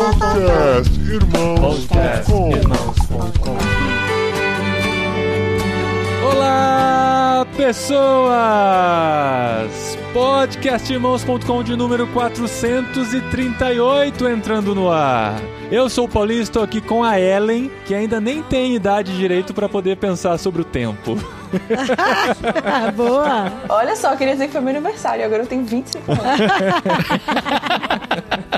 Podcast Podcast Irmãos.com Irmãos.com. Olá, pessoas! Podcastirmãos.com de número 438 entrando no ar. Eu sou o Paulinho, estou aqui com a Ellen, que ainda nem tem idade direito para poder pensar sobre o tempo. Boa! Olha só, eu queria dizer que foi meu aniversário, agora eu tenho 25 anos.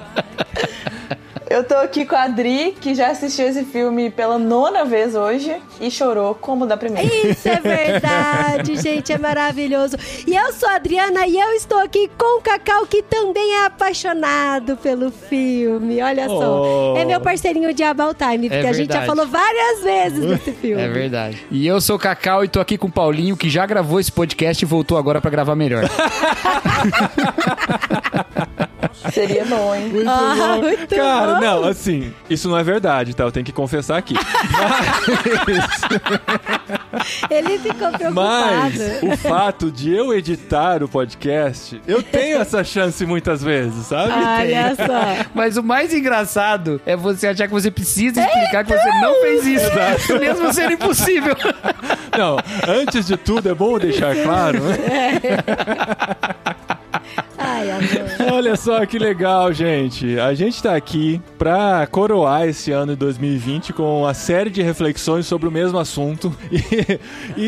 Eu tô aqui com a Adri, que já assistiu esse filme pela nona vez hoje e chorou como da primeira. Isso é verdade, gente, é maravilhoso. E eu sou a Adriana e eu estou aqui com o Cacau, que também é apaixonado pelo filme. Olha só, Oh. é meu parceirinho de About Time, porque a gente já falou várias vezes desse filme. É verdade. E eu sou o Cacau e tô aqui com o Paulinho, que já gravou esse podcast e voltou agora pra gravar melhor. Seria bom, hein? Muito Ah, bom. muito Cara, bom. não, assim, isso não é verdade, tá? Eu tenho que confessar aqui. Ele ficou preocupado. Mas o fato de eu editar o podcast, eu tenho essa chance muitas vezes, sabe? Olha só. Mas o mais engraçado é você achar que você precisa explicar que você não fez isso. Mesmo sendo impossível. Não, antes de tudo é bom deixar claro. né? Ai, amor. Olha só que legal, gente. A gente tá aqui pra coroar esse ano de 2020 com uma série de reflexões sobre o mesmo assunto e,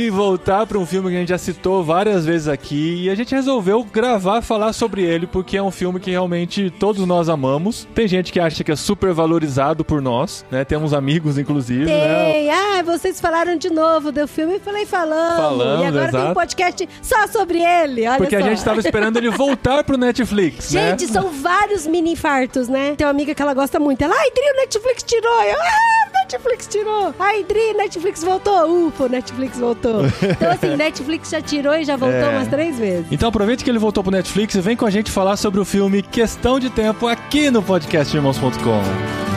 e voltar pra um filme que a gente já citou várias vezes aqui e a gente resolveu gravar, falar sobre ele porque é um filme que realmente todos nós amamos. Tem gente que acha que é super valorizado por nós, né? Temos amigos, inclusive, né? Tem. Ah, vocês falaram de novo do filme. Eu falei, falamos. Falamos, E agora tem exato. um podcast só sobre ele. Olha Porque a só. gente tava esperando ele voltar pro Netflix, né? Gente, são vários mini infartos, né? Tem uma amiga que ela gosta muito. Ela, ai, Dri, o Netflix tirou. Eu, ah, Netflix tirou. Ai, Dri, Netflix voltou. Ufa, o Netflix voltou. Então, assim, Netflix já tirou e já voltou É. umas três vezes. Então aproveite que ele voltou pro Netflix e vem com a gente falar sobre o filme Questão de Tempo aqui no podcast irmãos.com.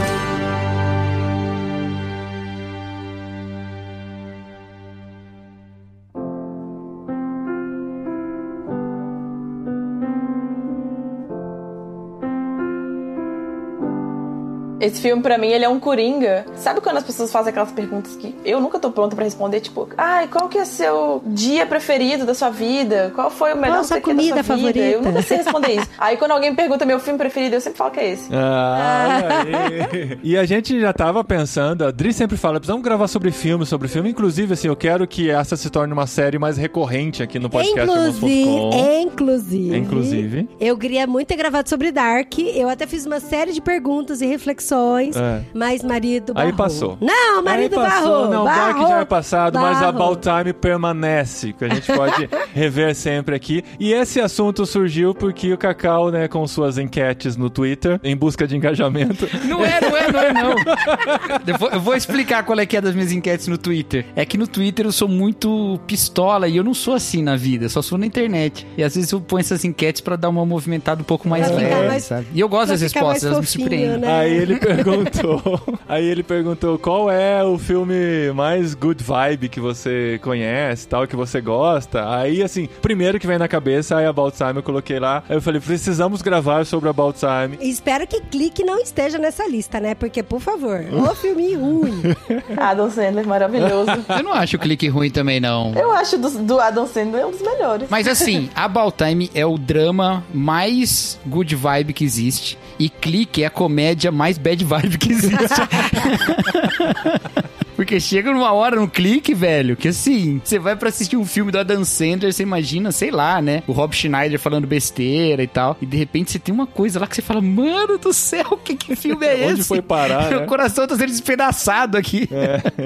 Esse filme, pra mim, ele é um coringa. Sabe quando as pessoas fazem aquelas perguntas que eu nunca tô pronta pra responder? Tipo, ai, qual que é seu dia preferido da sua vida? Qual foi o melhor Qual a sua sei o que da comida sua vida? favorita? Eu nunca sei responder isso. Aí quando alguém me pergunta meu filme preferido, eu sempre falo que é esse. Ah, e a gente já tava pensando, a Dri sempre fala, precisamos gravar sobre filme, sobre filme. Inclusive, assim, eu quero que essa se torne uma série mais recorrente aqui no podcast Inclusive, inclusive, Inclusive. eu queria muito ter gravado sobre Dark. Eu até fiz uma série de perguntas e reflexões, É. mas marido Aí barrou. passou. Não, marido Aí passou, barrou. Não, o barrou, Dark já é passado, mas a barrou. About Time permanece, que a gente pode rever sempre aqui. E esse assunto surgiu porque o Cacau, né, com suas enquetes no Twitter, em busca de engajamento, Não é, não é, não é, não. Eu vou, eu vou explicar qual é que é das minhas enquetes no Twitter. É que no Twitter eu sou muito pistola e eu não sou assim na vida, só sou na internet. E às vezes eu ponho essas enquetes pra dar uma movimentada um pouco mais leve, mais- sabe? E eu gosto das respostas, elas me fofinho, surpreendem. né? Aí ele perguntou, aí ele perguntou qual é o filme mais good vibe que você conhece, tal, que você gosta. Aí assim, primeiro que vem na cabeça, aí About Time eu coloquei lá. Aí eu falei, precisamos gravar sobre About Time. Espero que clique não esteja nessa lista, né? Porque, por favor, o filme ruim. Adam Sandler, maravilhoso. Eu não acho o clique ruim também, não. Eu acho do, do Adam Sandler um dos melhores. Mas assim, About Time é o drama mais good vibe que existe. E Clique é a comédia mais bad vibe que existe. Porque chega numa hora no clique, velho, que assim, você vai pra assistir um filme do Adam Sandler, você imagina, sei lá, né? O Rob Schneider falando besteira e tal. E de repente você tem uma coisa lá que você fala, mano do céu, que, que filme é esse? Onde foi parar, né? o coração tá sendo despedaçado aqui.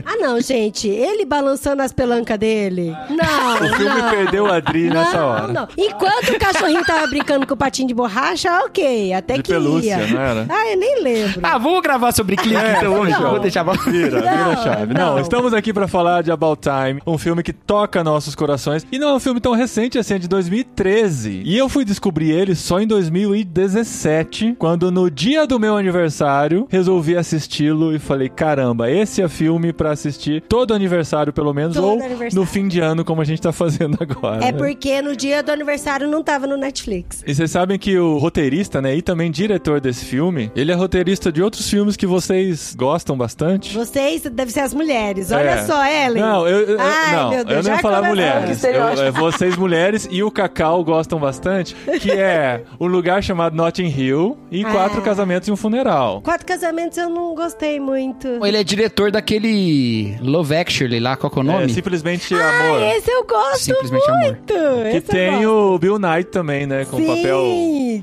Ah, não, gente. Ele balançando as pelancas dele. Não, O filme não. perdeu a Adri nessa não, hora. não. Enquanto o cachorrinho tava brincando com o patinho de borracha, ok, até De que pelúcia, ia. não era? Ah, eu nem lembro. Ah, vamos gravar sobre clique É, então hoje. não. Vou deixar... Vira, vira a chave. Não, Não. estamos aqui pra falar de About Time, um filme que toca nossos corações. E não é um filme tão recente assim, é de 2013. E eu fui descobrir ele só em 2017, quando no dia do meu aniversário resolvi assisti-lo e falei: caramba, esse é filme pra assistir todo aniversário, pelo menos, Todo ou aniversário. no fim de ano, como a gente tá fazendo agora. É porque no dia do aniversário não tava no Netflix. E vocês sabem que o roteirista, né, e também diretor desse filme, ele é roteirista de outros filmes que vocês gostam bastante. Vocês devem ser as mulheres. Olha É. só, Ellen. Não, eu, eu- Ai, não, meu Deus, eu não ia falar mulheres. Eu- é vocês mulheres e o Cacau gostam bastante, que é um lugar chamado Notting Hill e Ah. quatro casamentos e um funeral. Quatro casamentos eu não gostei muito. Ele é diretor daquele Love Actually lá, qual é o É, nome? simplesmente amor. Ah, esse eu gosto Simplesmente amor. muito. Que Esse tem o Bill Knight também, né? Com Sim, papel.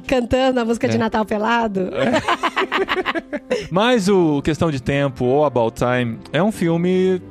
cantando a música de É. Natal pelado. Mas o Questão de Tempo ou About Time é um filme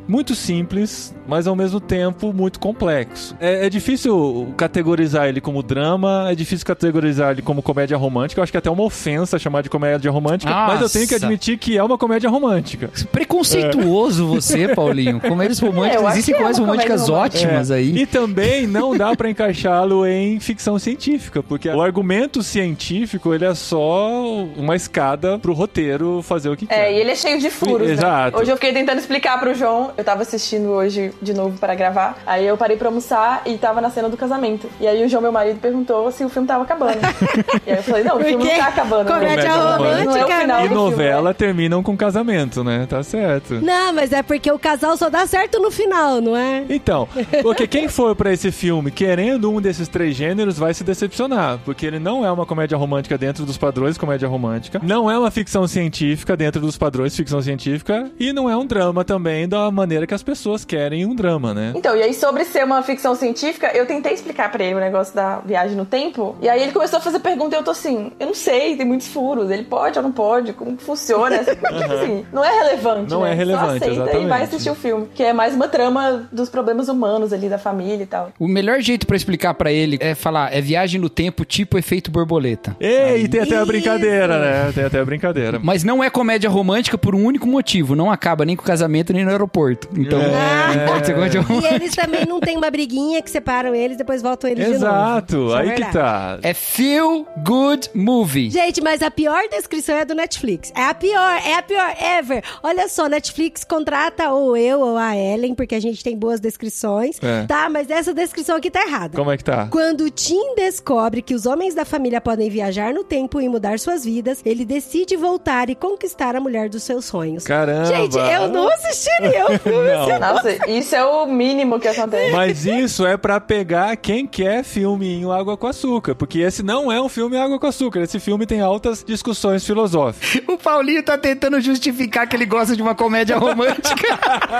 muito simples, mas ao mesmo tempo muito complexo. É, é difícil categorizar ele como drama, é difícil categorizar ele como comédia romântica. Eu acho que é até uma ofensa chamar de comédia romântica, mas eu tenho que Nossa. admitir que é uma comédia romântica. Preconceituoso você, Paulinho. Comédias românticas, É, eu acho existem é comédias românticas romântica. ótimas É. aí. E também não dá pra encaixá-lo em ficção científica, porque o argumento científico ele é só uma escada pro roteiro fazer o que quer. É, e ele é cheio de furos, né? Exato. Hoje eu fiquei tentando explicar pro João, eu tava assistindo hoje de novo para gravar, aí eu parei pra almoçar e tava na cena do casamento. E aí o João, meu marido, perguntou se o filme tava acabando. e aí eu falei, não, o filme não tá acabando. né? comédia casamento Não é o romântica final E filme, novela né? terminam com casamento, né? Tá certo. Não, mas é porque o casal só dá certo no final, não é? Então, porque quem for pra esse filme querendo um desses três gêneros vai se decepcionar, porque ele não é uma comédia romântica dentro dos padrões de comédia romântica, não é uma ficção científica dentro dos padrões de ficção científica e não é um drama também da maneira que as pessoas querem um drama, né? Então, e aí sobre ser uma ficção científica, eu tentei explicar pra ele o negócio da viagem no tempo, e aí ele começou a fazer pergunta e eu tô assim, eu não sei, tem muitos furos, ele pode ou não pode, como que funciona? Tipo assim, não é relevante, Não né? é relevante, Só aceita exatamente. e vai assistir o filme, que é mais uma trama dos problemas humanos ali da família e tal. O melhor jeito pra explicar pra ele é falar, é viagem no tempo tipo efeito borboleta. Ei, e tem até a brincadeira, né? Tem até a brincadeira. Mas não é comédia romântica por um único motivo. Não acaba nem com o casamento, nem no aeroporto. Então, É. não pode ser comédia E eles também não tem uma briguinha que separam eles, depois voltam eles de novo. Exato, é aí que verdade. tá. É feel good movie. Gente, mas a pior descrição é do Netflix. É a pior, é a pior ever. Olha só, Netflix contrata ou eu ou a Ellen, porque a gente tem boas descrições. É. Tá, mas essa descrição aqui tá errada. Como é que tá? Quando Tim descobre que os homens da família podem viajar no tempo e mudar suas vidas, ele decide voltar e conquistar a mulher dos seus sonhos. Caramba. Gente, eu não assistiria o filme. Não. assim. Nossa, isso é o mínimo que acontece. Mas isso é pra pegar quem quer filminho Água com Açúcar, porque esse não é um filme Água com Açúcar. Esse filme tem altas discussões filosóficas. O Paulinho tá tentando justificar que ele gosta de uma comédia romântica.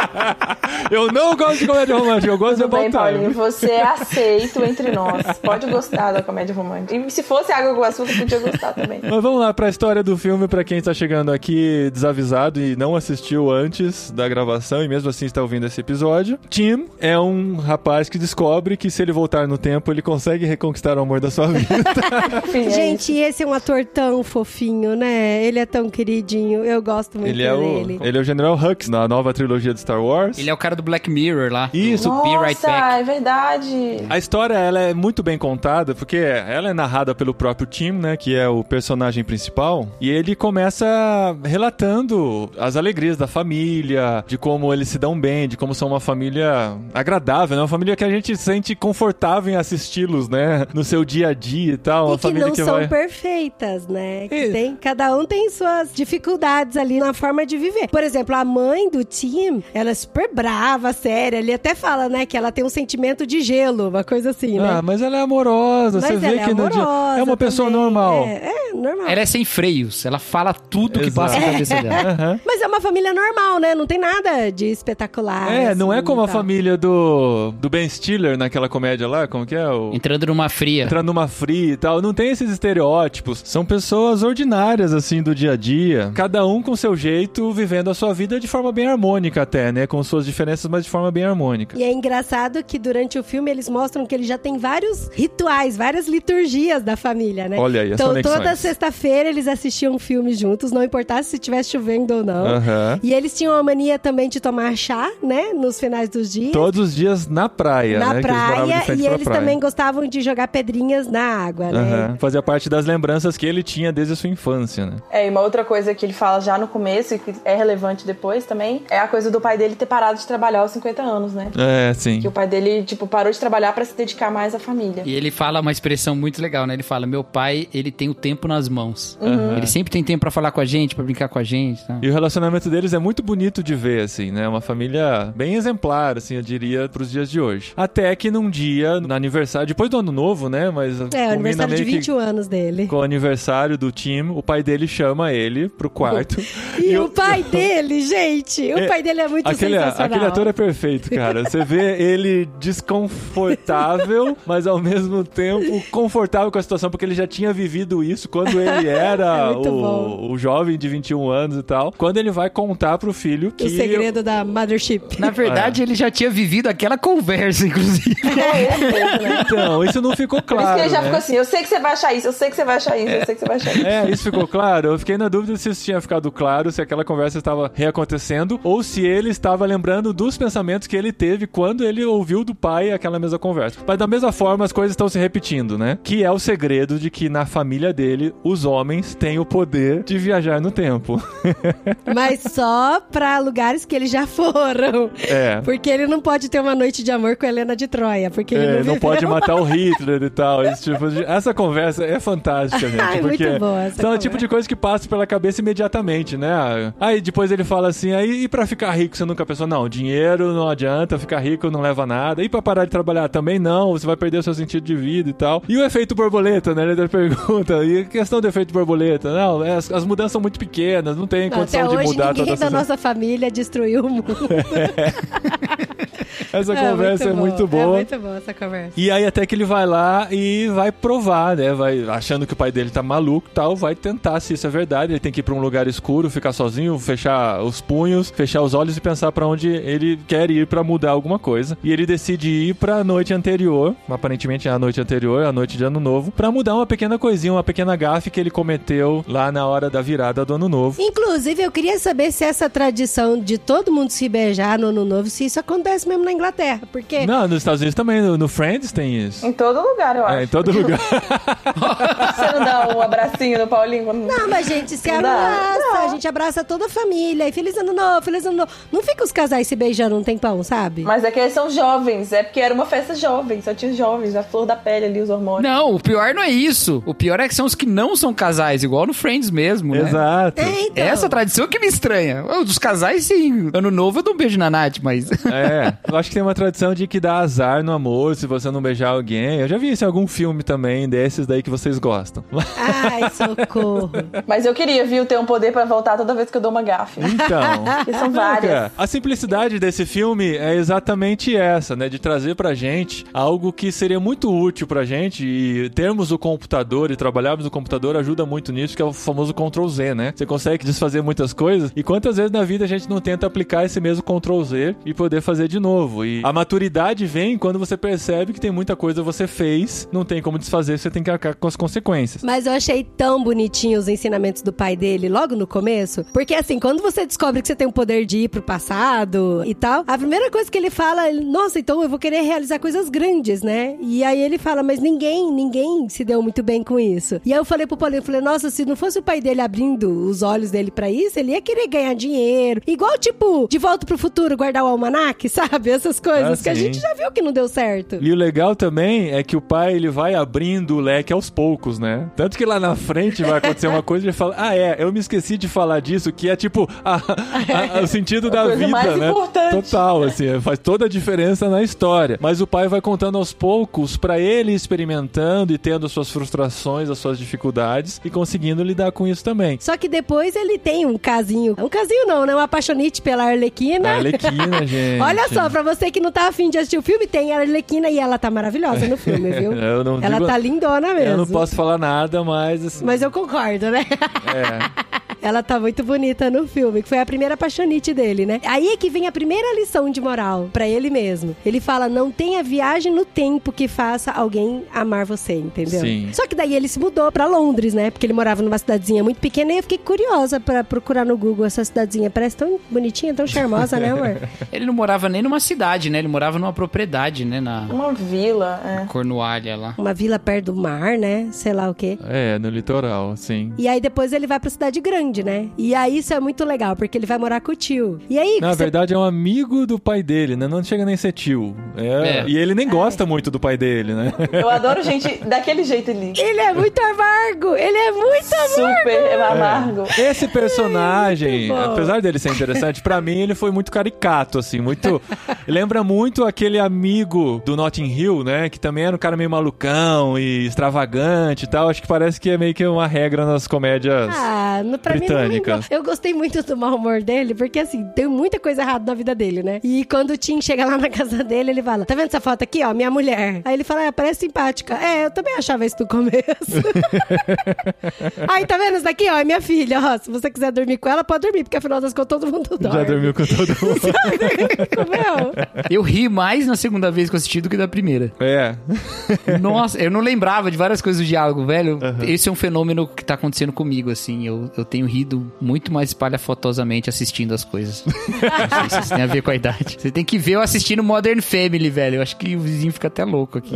Eu não gosto de comédia romântica, eu gosto Tudo de bem, Paulinho, você é aceito entre nós. Pode gostar da comédia romântica. E se fosse água com açúcar, podia gostar também. Mas vamos lá pra história do filme, pra quem tá chegando aqui desavisado e não assistiu antes da gravação e mesmo assim está ouvindo esse episódio. Tim é um rapaz que descobre que se ele voltar no tempo, ele consegue reconquistar o amor da sua vida. É Gente, esse é um ator tão fofinho, né? Ele é tão queridinho. Eu gosto muito ele, é o, dele. ele é o General Hux na nova trilogia de Star Wars. Ele é o cara do Black Mirror lá. Isso. Do Be Nossa, Right Back. é verdade. A história ela é muito bem contada, porque ela é narrada pelo próprio Tim, né, que é o personagem principal, e ele começa relatando as alegrias da família, de como eles se dão bem, de como são uma família agradável, né, uma família que a gente se sente confortável em assisti-los, né, no seu dia a dia e tal, uma E que família não que são vai perfeitas, né? Que tem, cada um tem suas dificuldades ali na forma de viver. Por exemplo, a mãe do Tim, ela é super brava, séria. Ele até fala, né, que ela tem um sentimento de gelo, uma coisa assim, né? Ah, mas ela é amorosa, Mas você vê ela é que no dia- amorosa é uma pessoa também. normal. É, é, normal. Ela é sem freios. Ela fala tudo que Exato. passa na cabeça dela. Aham. Mas é uma família normal, né? Não tem nada de espetacular. É, não é assim, como a família do, do Ben Stiller naquela comédia lá, como que é? O... Entrando numa fria. entrando numa fria e tal. Não tem esses estereótipos. São pessoas ordinárias, assim, do dia a dia. Cada um com seu jeito, vivendo a sua vida de forma bem harmônica até, né? Com suas diferenças, mas de forma bem harmônica. E é engraçado que durante o filme eles mostram que ele já tem vários rituais, várias liturgias da família, né? Olha aí, as Então toda sexta-feira eles assistiam filmes juntos, não importasse se estivesse chovendo ou não. Aham. E eles tinham a mania também de tomar chá, né? Nos finais dos dias. Todos os dias na praia, na né? eles praia. frente E pra eles praia. também gostavam de jogar pedrinhas na água, né? Aham. Fazia parte das lembranças que ele tinha desde a sua infância, né? É, e uma outra coisa que ele fala já no começo e que é relevante depois também é a coisa do pai dele ter parado de trabalhar aos 50 anos, né? É, sim. Que o pai dele, tipo, parou de trabalhar pra se dedicar mais à família. E ele fala uma expressão muito legal, né? Ele fala: Meu pai, ele tem o tempo nas mãos. Uhum. Ele sempre tem tempo pra falar com a gente, pra brincar com a gente. Tá? E o relacionamento deles é muito bonito de ver, assim, né? Uma família bem exemplar, assim, eu diria, pros dias de hoje. Até que num dia, no aniversário, depois do ano novo, né? Mas É, o aniversário de meio que 21 anos dele. Com o aniversário do time, o pai dele chama ele pro quarto. E o pai dele, gente, o É, pai dele é muito Aquele, sensacional. aquele ator é perfeito, cara. Você vê ele desconfortável, mas ao mesmo tempo confortável com a situação, porque ele já tinha vivido isso quando ele era É o, o jovem de 21 anos e tal. Quando ele vai contar pro filho que. O segredo da mothership. Na verdade, ele já tinha vivido aquela conversa, inclusive. É mesmo, né? Então, isso não ficou Por isso claro. que ele já né? ficou assim, eu sei que você vai achar isso, eu sei que você vai achar isso, eu sei que você vai achar isso. É, isso ficou claro. Eu fiquei na dúvida se isso tinha ficado claro, se aquela conversa estava reacontecendo, ou se ele estava lembrando dos pensamentos que ele teve quando ele ouviu do pai aquela mesma conversa. Mas da mesma forma, as coisas estão se repetindo, né? Que é o segredo de que na família dele, os homens têm o poder de viajar no tempo. Mas só pra lugares que eles já foram. É. Porque ele não pode ter uma noite de amor com a Helena de Troia, porque ele É, não, não viveu. pode matar o Hitler e tal. Esse tipo de- Essa conversa é fantástica, gente. Ai, porque muito boa essa são o tipo de coisa que passa pela cabeça imediatamente, né? Aí depois ele fala assim: aí e pra ficar rico você nunca pensou? Não, dinheiro não adianta, ficar rico não leva a nada. E pra parar de trabalhar também não, você vai perder o seu sentido de vida e tal. E o efeito borboleta, né? Ele pergunta: e a questão do efeito borboleta? Não, é, as, as mudanças são muito pequenas, não tem Não, condição até de hoje mudar ninguém toda da essa nossa família destruiu o mundo. Essa conversa é muito boa. É muito boa essa conversa. E aí até que ele vai lá e vai provar, né? Vai achando que o pai dele tá maluco e tal, vai tentar se isso é verdade. Ele tem que ir pra um lugar escuro, ficar sozinho, fechar os punhos, fechar os olhos e pensar pra onde ele quer ir pra mudar alguma coisa. E ele decide ir pra noite anterior, aparentemente é a noite anterior, a noite de ano novo, pra mudar uma pequena coisinha, uma pequena gafe que ele cometeu lá na hora da virada do ano novo. Inclusive, eu queria saber se essa tradição de todo mundo se beijar no ano novo, se isso acontece mesmo na Inglaterra. Porque. Não, nos Estados Unidos também, no, no Friends tem isso. Em todo lugar, eu acho. É, em todo lugar. Você não dá um abracinho no Paulinho? quando- Não, mas gente, se Não abraça, a gente abraça toda a família. E feliz ano novo, feliz ano novo. Não fica os casais se beijando um tempão, sabe? Mas é que eles são jovens, é porque era uma festa jovem, só tinha os jovens, a flor da pele ali, os hormônios. Não, o pior não é isso. O pior é que são os que não são casais, igual no Friends mesmo, né? Exato. É, então. Essa tradição que me estranha. Dos casais, sim. Ano novo eu dou um beijo na Nath, mas. É, eu acho que tem uma tradição de que dá azar no amor se você não beijar alguém. Eu já vi isso em algum filme também, desses daí que vocês gostam. Ai, socorro. Mas eu queria, viu, ter um poder pra voltar toda vez que eu dou uma gafe. Então. São várias. cara, a simplicidade desse filme é exatamente essa, né? De trazer pra gente algo que seria muito útil pra gente e termos o computador e trabalharmos no computador ajuda muito nisso, que é o famoso Ctrl Z, né? Você consegue desfazer muitas coisas e quantas vezes na vida a gente não tenta aplicar esse mesmo Ctrl Z e poder fazer de novo. E a maturidade vem quando você percebe que tem muita coisa que você fez, não tem como desfazer, você tem que arcar com as consequências. Mas eu achei tão bonitinho os ensinamentos do pai dele logo no começo. Porque assim, quando você descobre que você tem o poder de ir pro passado e tal, a primeira coisa que ele fala, nossa, então eu vou querer realizar coisas grandes, né? E aí ele fala, mas ninguém, ninguém se deu muito bem com isso. E aí eu falei pro Paulinho, eu falei, nossa, se não fosse o pai dele abrindo os olhos dele pra isso, ele ia querer ganhar dinheiro. Igual, tipo, de volta pro futuro, guardar o almanac, sabe? Essas coisas Ah, que a gente já viu que não deu certo. E o legal também é que o pai ele vai abrindo o leque aos poucos, né? Tanto que lá na frente vai acontecer uma coisa e ele fala: Ah, é, eu me esqueci de falar disso, que é tipo a- a- a- o sentido da vida, mais né? importante. Total, assim, faz toda a diferença na história. Mas o pai vai contando aos poucos pra ele experimentando e tendo as suas frustrações, as suas dificuldades e conseguindo lidar com isso também. Só que depois ele tem um casinho. Um casinho não, né? Um apaixonite pela Arlequina. A Arlequina, gente. Olha só, pra você que não tá afim de assistir o filme, tem a Arlequina e ela tá maravilhosa no filme, viu? Eu não ela digo- tá lindona mesmo. Eu não posso falar nada, mas assim. Mas eu concordo, né? É. Ela tá muito bonita no filme, que foi a primeira paixonite dele, né? Aí é que vem a primeira lição de moral pra ele mesmo. Ele fala: não tenha viagem no tempo que faça alguém amar você, entendeu? Sim. Só que daí ele se mudou pra Londres, né? Porque ele morava numa cidadezinha muito pequena e eu fiquei curiosa pra procurar no Google essa cidadezinha. Parece tão bonitinha, tão charmosa, né, amor? Ele não morava nem numa cidade, né? Ele morava numa propriedade, né? Na Uma vila, é. Cornualha lá. Uma vila perto do mar, né? Sei lá o quê. É, no litoral, sim. E aí depois ele vai pra cidade grande, né? E aí isso é muito legal, porque ele vai morar com o tio. E aí. Na você- verdade, é um amigo do pai dele, né? Não chega nem a ser tio. É, É. E ele nem gosta muito do pai dele, né? Eu adoro gente daquele jeito ali. Ele é muito amargo! Ele é muito amargo! Super amargo. Esse personagem, Muito bom. apesar dele ser interessante, pra mim ele foi muito caricato, assim, muito. Lembra muito aquele amigo do Notting Hill, né? Que também era um cara meio malucão e extravagante e tal. Acho que parece que é meio que uma regra nas comédias. Ah, no, pra engana. Eu gostei muito do mau humor dele, porque assim, tem muita coisa errada na vida dele, né? E quando o Tim chega lá na casa dele, ele fala: Tá vendo essa foto aqui, ó? Minha mulher. Aí ele fala: ah, parece simpática. É, eu também achava isso no começo. Aí, tá vendo isso daqui, ó? É minha filha, ó. Se você quiser dormir com ela, pode dormir, porque afinal das contas todo mundo dorme. Já dormiu com todo mundo. Eu ri mais na segunda vez que eu assisti do que da primeira. É. Nossa, eu não lembrava de várias coisas do diálogo, velho. Esse é um fenômeno que tá acontecendo comigo, assim. Eu, eu tenho rido muito mais espalhafotosamente assistindo as coisas. Não sei se isso tem a ver com a idade. Você tem que ver eu assistindo Modern Family, velho. Eu acho que o vizinho fica até louco aqui.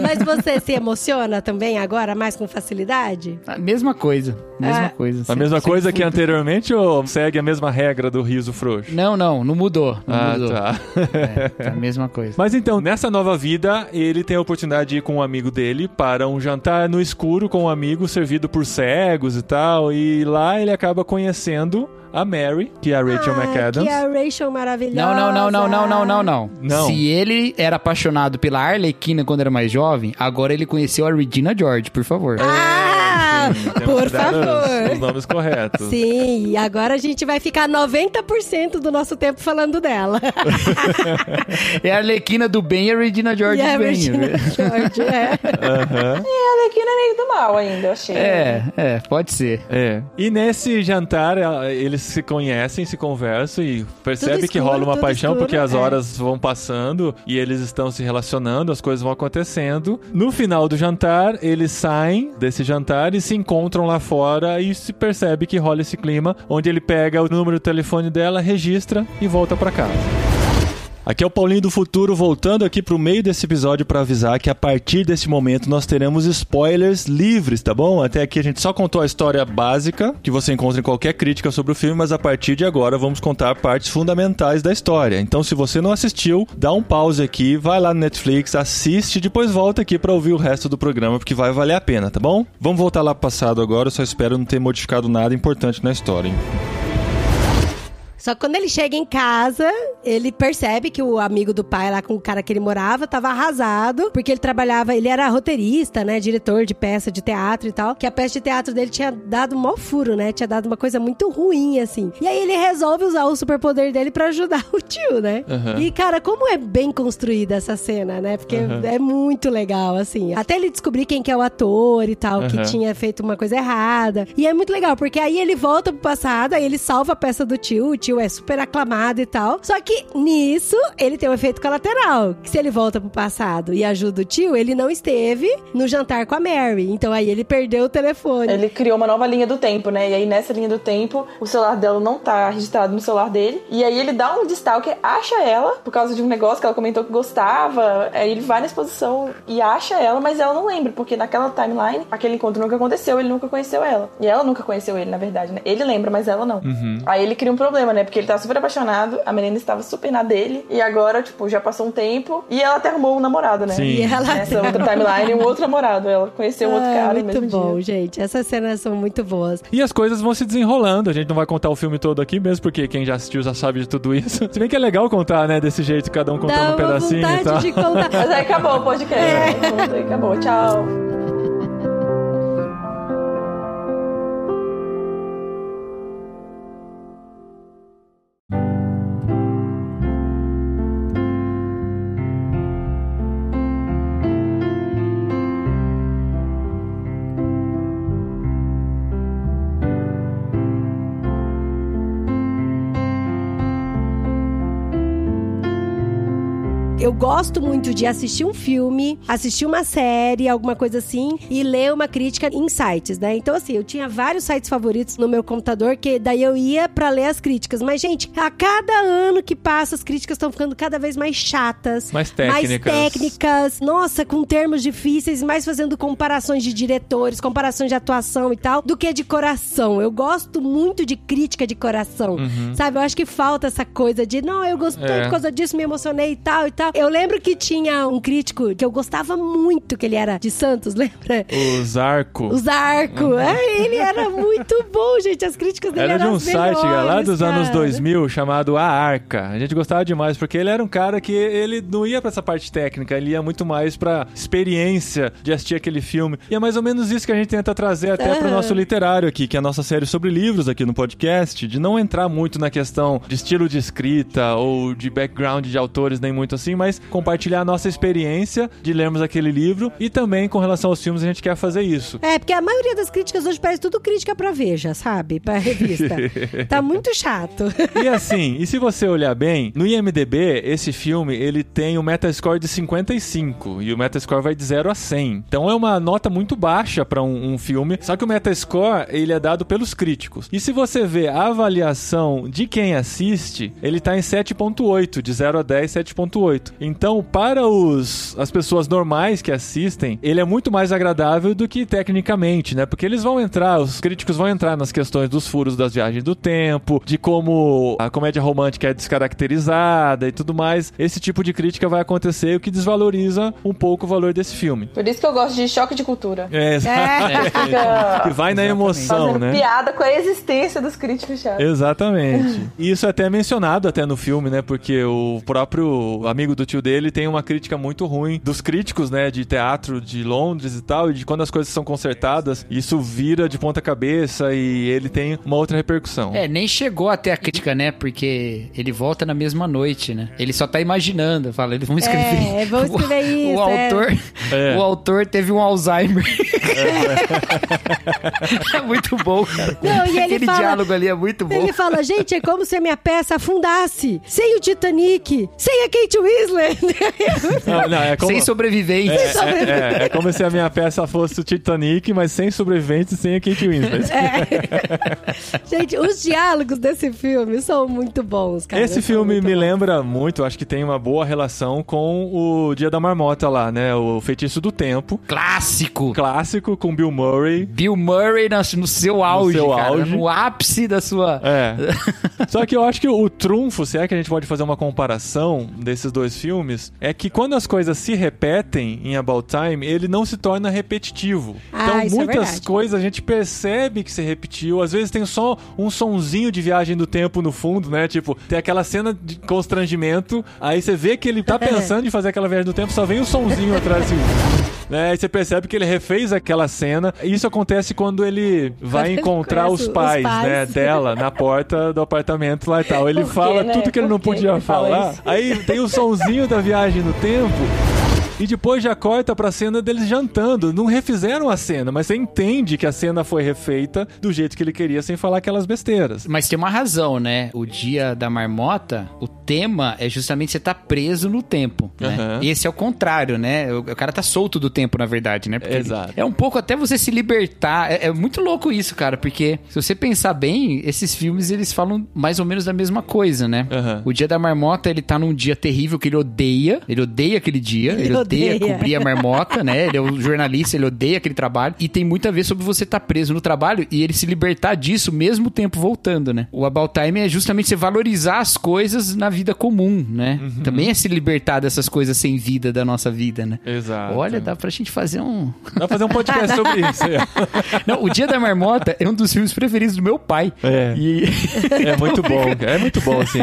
Mas você se emociona também agora, mais com facilidade? A mesma coisa. Mesma Ah. coisa. A mesma coisa que anteriormente ou segue a mesma regra do riso frouxo? Não, não, não mudou. Não Ah, mudou. tá. É, tá a mesma coisa. Mas então, nessa nova vida, ele tem a oportunidade de ir com um amigo dele para um jantar no escuro com um amigo servido por cegos e tal. E lá ele acaba conhecendo a Mary, que é a Rachel ah, McAdams. Que é a Rachel maravilhosa. Não, não, não, não, não, não, não, não. Não. Se ele era apaixonado pela Arlequina quando era mais jovem, agora ele conheceu a Regina George, por favor. Ah, por favor. Os nomes corretos. Sim, e agora a gente vai ficar 90% do nosso tempo falando dela. É a Arlequina do bem e a Regina George e a do bem. Regina né? George, é. Aham. E a Arlequina é meio do mal ainda, eu achei. É, é, pode ser. É. E nesse jantar, eles se conhecem, se conversam e percebe Tudo que escuro, rola uma paixão escuro, porque as é. horas vão passando e eles estão se relacionando, as coisas vão acontecendo. No final do jantar, eles saem desse jantar e se encontram lá fora e se percebe que rola esse clima, onde ele pega o número do telefone dela, registra e volta pra casa. Aqui é o Paulinho do Futuro voltando aqui pro meio desse episódio para avisar que a partir desse momento nós teremos spoilers livres, tá bom? Até aqui a gente só contou a história básica que você encontra em qualquer crítica sobre o filme, mas a partir de agora vamos contar partes fundamentais da história. Então, se você não assistiu, dá um pause aqui, vai lá no Netflix, assiste depois volta aqui para ouvir o resto do programa porque vai valer a pena, tá bom? Vamos voltar lá pro passado agora, eu só espero não ter modificado nada importante na história. Hein? Só que quando ele chega em casa, ele percebe que o amigo do pai lá com o cara que ele morava tava arrasado, porque ele trabalhava, ele era roteirista, né, diretor de peça de teatro e tal, que a peça de teatro dele tinha dado um maior furo, né, tinha dado uma coisa muito ruim, assim. E aí ele resolve usar o superpoder dele pra ajudar o tio, né? Aham. E, cara, como é bem construída essa cena, né, porque é muito legal, assim. Até ele descobrir quem que é o ator e tal, que Aham. tinha feito uma coisa errada. E é muito legal, porque aí ele volta pro passado, aí ele salva a peça do tio, o tio é super aclamado e tal. Só que nisso, ele tem um efeito colateral. Que se ele volta pro passado e ajuda o tio, ele não esteve no jantar com a Mary. Então aí ele perdeu o telefone. Ele criou uma nova linha do tempo, né? E aí nessa linha do tempo, o celular dela não tá registrado no celular dele. E aí ele dá um de stalker, acha ela, por causa de um negócio que ela comentou que gostava. Aí ele vai na exposição e acha ela, mas ela não lembra, porque naquela timeline, aquele encontro nunca aconteceu, ele nunca conheceu ela. E ela nunca conheceu ele, na verdade, né? Ele lembra, mas ela não. Aí ele cria um problema, né? Porque ele tá super apaixonado, a menina estava super na dele, e agora, tipo, já passou um tempo, e ela até arrumou um namorado, né? Sim. E ela Nessa outra timeline, um outro namorado. Ela conheceu um outro Ah, cara no muito mesmo bom, dia. gente. Essas cenas são muito boas. E as coisas vão se desenrolando. A gente não vai contar o filme todo aqui mesmo, porque quem já assistiu já sabe de tudo isso. Se bem que é legal contar, né? Desse jeito, cada um contando Dá um pedacinho e vontade tal. de contar. Mas aí acabou o podcast. É. Aí acabou. Tchau. Gosto muito de assistir um filme, assistir uma série, alguma coisa assim, e ler uma crítica em sites, né? Então, assim, eu tinha vários sites favoritos no meu computador, que daí eu ia pra ler as críticas. Mas, gente, a cada ano que passa, as críticas estão ficando cada vez mais chatas. Mais técnicas. Mais técnicas. Nossa, com termos difíceis, mais fazendo comparações de diretores, comparações de atuação e tal, do que de coração. Eu gosto muito de crítica de coração. Sabe? Eu acho que falta essa coisa de, não, eu gostei É. por causa disso, me emocionei e tal e tal. Eu lembro que tinha um crítico que eu gostava muito, que ele era de Santos, lembra? O Zarco. O Zarco. É, ele era muito bom, gente. As críticas dele Era de eram um as site melhores, lá dos anos cara. 2000 chamado A Arca. A gente gostava demais porque ele era um cara que ele não ia pra essa parte técnica, ele ia muito mais pra experiência de assistir aquele filme. E é mais ou menos isso que a gente tenta trazer até pro Aham. nosso literário aqui, que é a nossa série sobre livros aqui no podcast, de não entrar muito na questão de estilo de escrita ou de background de autores, nem muito assim, mas compartilhar a nossa experiência de lermos aquele livro e também com relação aos filmes a gente quer fazer isso. É, porque a maioria das críticas hoje parece tudo crítica pra Veja, sabe? Pra revista. tá muito chato. E assim, e se você olhar bem, no IMDB, esse filme, ele tem um Metascore de 55 e o Metascore vai de 0 a 100. Então é uma nota muito baixa pra um, um filme. Só que o Metascore, ele é dado pelos críticos. E se você vê a avaliação de quem assiste, ele tá em 7.8, de 0 a 10, 7.8. Então, para os as pessoas normais que assistem, ele é muito mais agradável do que tecnicamente, né? Porque eles vão entrar, os críticos vão entrar nas questões dos furos das viagens do tempo, de como a comédia romântica é descaracterizada e tudo mais. Esse tipo de crítica vai acontecer, o que desvaloriza um pouco o valor desse filme. Por isso que eu gosto de choque de cultura. É, exatamente. Fica Que vai na emoção, fazendo né? piada com a existência dos críticos chatos. Exatamente. E isso é até mencionado até no filme, né? Porque o próprio amigo do tio dele tem uma crítica muito ruim dos críticos, né? De teatro de Londres e tal, e de quando as coisas são consertadas, isso vira de ponta cabeça e ele tem uma outra repercussão. É, nem chegou até a crítica, né? Porque ele volta na mesma noite, né? Ele só tá imaginando, fala, eles vão escrever. É, vão escrever o, isso, O é. autor, É. o autor teve um Alzheimer. É, muito bom, cara. Não, e ele Aquele fala- diálogo ali é muito bom. Ele fala, gente, é como se a minha peça afundasse. Sem o Titanic, sem a Kate Winslet. Não, não, é como... Sem sobrevivência. É, é, é como se a minha peça fosse o Titanic, mas sem sobreviventes e sem a Kate Winslet. gente, os diálogos desse filme são muito bons, cara. Esse filme me bons. lembra muito, acho que tem uma boa relação com o Dia da Marmota lá, né? O Feitiço do Tempo. Clássico. Clássico com Bill Murray. Bill Murray no, no seu auge, seu cara. auge. No ápice da sua... É. Só que eu acho que o trunfo, se é que a gente pode fazer uma comparação desses dois filmes, é que quando as coisas se repetem em About Time, ele não se torna repetitivo. Ah, então é muitas verdade. coisas a gente percebe que se repetiu. Às vezes tem só um sonzinho de viagem do tempo no fundo, né? Tipo, tem aquela cena de constrangimento, aí você vê que ele tá pensando em fazer aquela viagem do tempo, só vem o sonzinho atrás assim. Né? Aí você percebe que ele refez aquela cena. Isso acontece quando ele vai Quando ele encontrar os os pais, pais. né, dela na porta do apartamento lá e tal. Ele Por quê, fala né? tudo que ele Por não que podia ele fala falar. Aí tem o sonzinho da viagem no tempo. E depois já corta pra cena deles jantando. Não refizeram a cena, mas você entende que a cena foi refeita do jeito que ele queria, sem falar aquelas besteiras. Mas tem uma razão, né? O dia da marmota, o tema é justamente você tá preso no tempo, né? Aham. Esse é o contrário, né? O, o cara tá solto do tempo, na verdade, né? Porque Exato. É um pouco até você se libertar. É, é muito louco isso, cara, porque se você pensar bem, esses filmes eles falam mais ou menos da mesma coisa, né? Aham. O dia da marmota, ele tá num dia terrível que ele odeia. Ele odeia aquele dia. Ele, Ele odeia, odeia. cumprir a marmota, né? Ele é um jornalista, ele odeia aquele trabalho. E tem muito a ver sobre você estar preso no trabalho e ele se libertar disso mesmo o tempo voltando, né? O About Time é justamente você valorizar as coisas na vida comum, né? Uhum. Também é se libertar dessas coisas sem vida da nossa vida, né? Exato. Olha, dá pra gente fazer um. Dá pra fazer um podcast sobre isso. aí, ó. Não, O Dia da Marmota é um dos filmes preferidos do meu pai. É. E. É muito bom, cara. é muito bom, assim.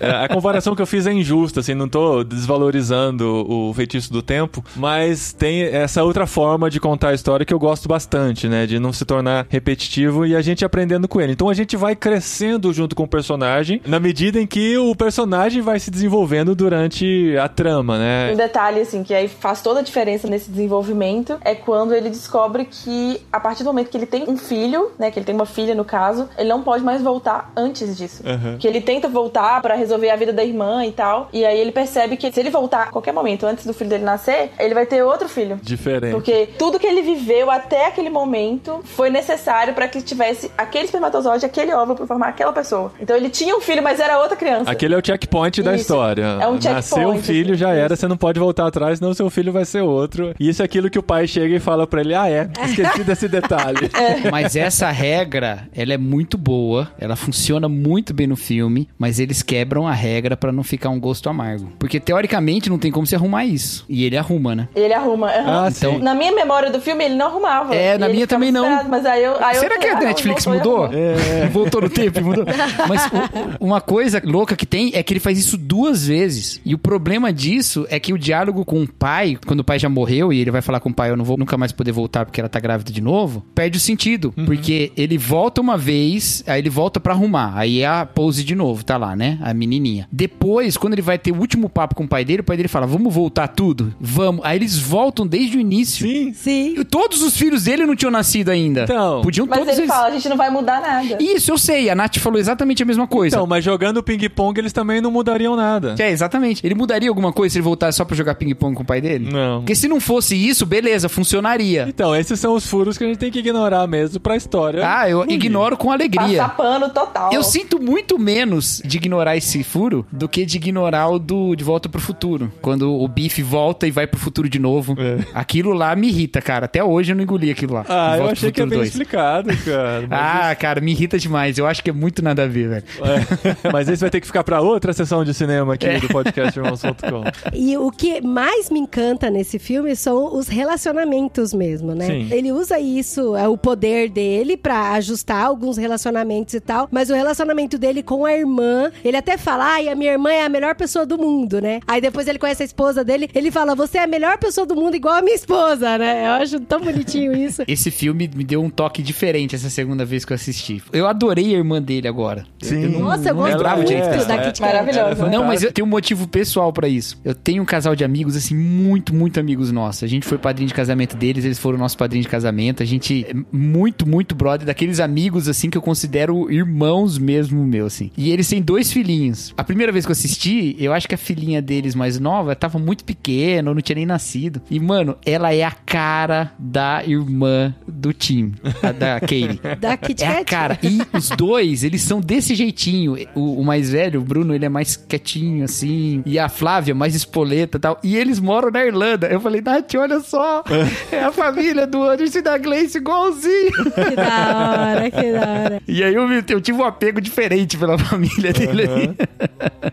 É, A comparação que eu fiz é injusta, assim, não tô desvalorizando o feitiço do tempo, mas tem essa outra forma de contar a história que eu gosto bastante, né? De não se tornar repetitivo e a gente aprendendo com ele. Então a gente vai crescendo junto com o personagem na medida em que o personagem vai se desenvolvendo durante a trama, né? Um detalhe, assim, que aí faz toda a diferença nesse desenvolvimento é quando ele descobre que, a partir do momento que ele tem um filho, né, que ele tem uma filha no caso, ele não pode mais voltar antes disso. Uhum. Que ele tenta voltar pra resolver a vida da irmã e tal, e aí ele percebe que se ele voltar a qualquer momento antes do filho dele nascer, ele vai ter outro filho. Diferente. Porque tudo que ele viveu até aquele momento foi necessário pra que tivesse aquele espermatozoide, aquele óvulo pra formar aquela pessoa. Então ele tinha um filho, mas era outra criança. Aquele é o checkpoint da Isso. história. É um Nasceu um checkpoint, filho, já era, isso. você não pode voltar atrás, senão seu filho vai ser outro. E isso é aquilo que o pai chega e fala pra ele: ah, é, esqueci desse detalhe. Mas essa regra, ela é muito boa, ela funciona muito bem no filme, mas eles quebram a regra pra não ficar um gosto amargo. Porque teoricamente não tem como se arrumar isso. E ele arruma, né? Ele arruma. aham. Ah, Então- sim. Na minha memória do filme, ele não arrumava. É, na minha também não. Mas aí eu, aí eu Será falei, que a ah, não, Netflix mudou? arrumou. É. Voltou no tempo e mudou. Mas o- uma coisa louca que tem é que ele faz isso duas vezes. E o problema disso é que o diálogo com o pai, quando o pai já morreu e ele vai falar com o pai, eu não vou nunca mais poder voltar porque ela tá grávida de novo, perde o sentido. Porque ele volta uma vez, aí ele volta pra arrumar. Aí é a pose de novo, tá lá, né? A menininha. Depois, quando ele vai ter o último papo com o pai dele, o pai dele fala: Vamos voltar tudo? Vamos. Aí eles voltam desde o início. Sim. Sim. E todos os filhos dele não tinham nascido ainda. Então. Podiam Mas todos ele eles. fala, a gente não vai mudar nada. Isso, eu sei. A Nath falou exatamente a mesma coisa. Então, mas jogando ping-pong eles também não mudariam nada. É, exatamente. Ele mudaria alguma coisa se ele voltasse só pra jogar ping-pong com o pai dele? Não. Porque se não fosse isso, beleza, funcionaria. Então, esses são os furos que a gente tem que ignorar mesmo pra história. Ah, eu ignoro com alegria. Passar pano total. Eu sinto muito menos de ignorar esse furo do que de ignorar o do De Volta pro Futuro. Quando o Biff volta e vai pro futuro de novo. É. Aquilo lá me irrita, cara. Até hoje eu não engoli aquilo lá. Ah, eu Volta achei que é bem 2. explicado, cara. Ah, cara, me irrita demais. Eu acho que é muito nada a ver, velho. é. Mas esse vai ter que ficar pra outra sessão de cinema aqui É. do podcast Irmãos.com. E o que mais me encanta nesse filme são os relacionamentos mesmo, né? Sim. Ele usa isso, é o poder dele pra ajustar alguns relacionamentos e tal, mas o relacionamento dele com a irmã, ele até fala, ai, a minha irmã é a melhor pessoa do mundo, né? Aí depois ele conhece a esposa dele, ele fala, você é a melhor pessoa do mundo igual a minha esposa, né? Eu acho tão bonitinho isso. Esse filme me deu um toque diferente essa segunda vez que eu assisti. Eu adorei a irmã dele agora. Sim. Eu não, Nossa, eu não gosto lembrava muito direito da é, da. Kit Kat. Maravilhoso. Não, mas eu tenho um motivo pessoal pra isso. Eu tenho um casal de amigos, assim, muito, muito amigos nossos. A gente foi padrinho de casamento deles, eles foram nosso padrinho de casamento. A gente é muito, muito brother, daqueles amigos, assim, que eu considero irmãos mesmo meu, assim. E eles têm dois filhinhos. A primeira vez que eu assisti, eu acho que a filhinha deles mais nova tava muito pequena, ou não tinha nem nascido. E, mano, ela é a cara da irmã do Tim, a da Katie. Da Kit É a Kat. cara. E os dois, eles são desse jeitinho. O, o mais velho, o Bruno, ele é mais quietinho, assim. E a Flávia, mais espoleta e tal. E eles moram na Irlanda. Eu falei, Nath, olha só. É a família do Anderson e da Gleice igualzinho. Que da hora, que da hora. E aí eu, eu tive um apego diferente pela família dele. ali.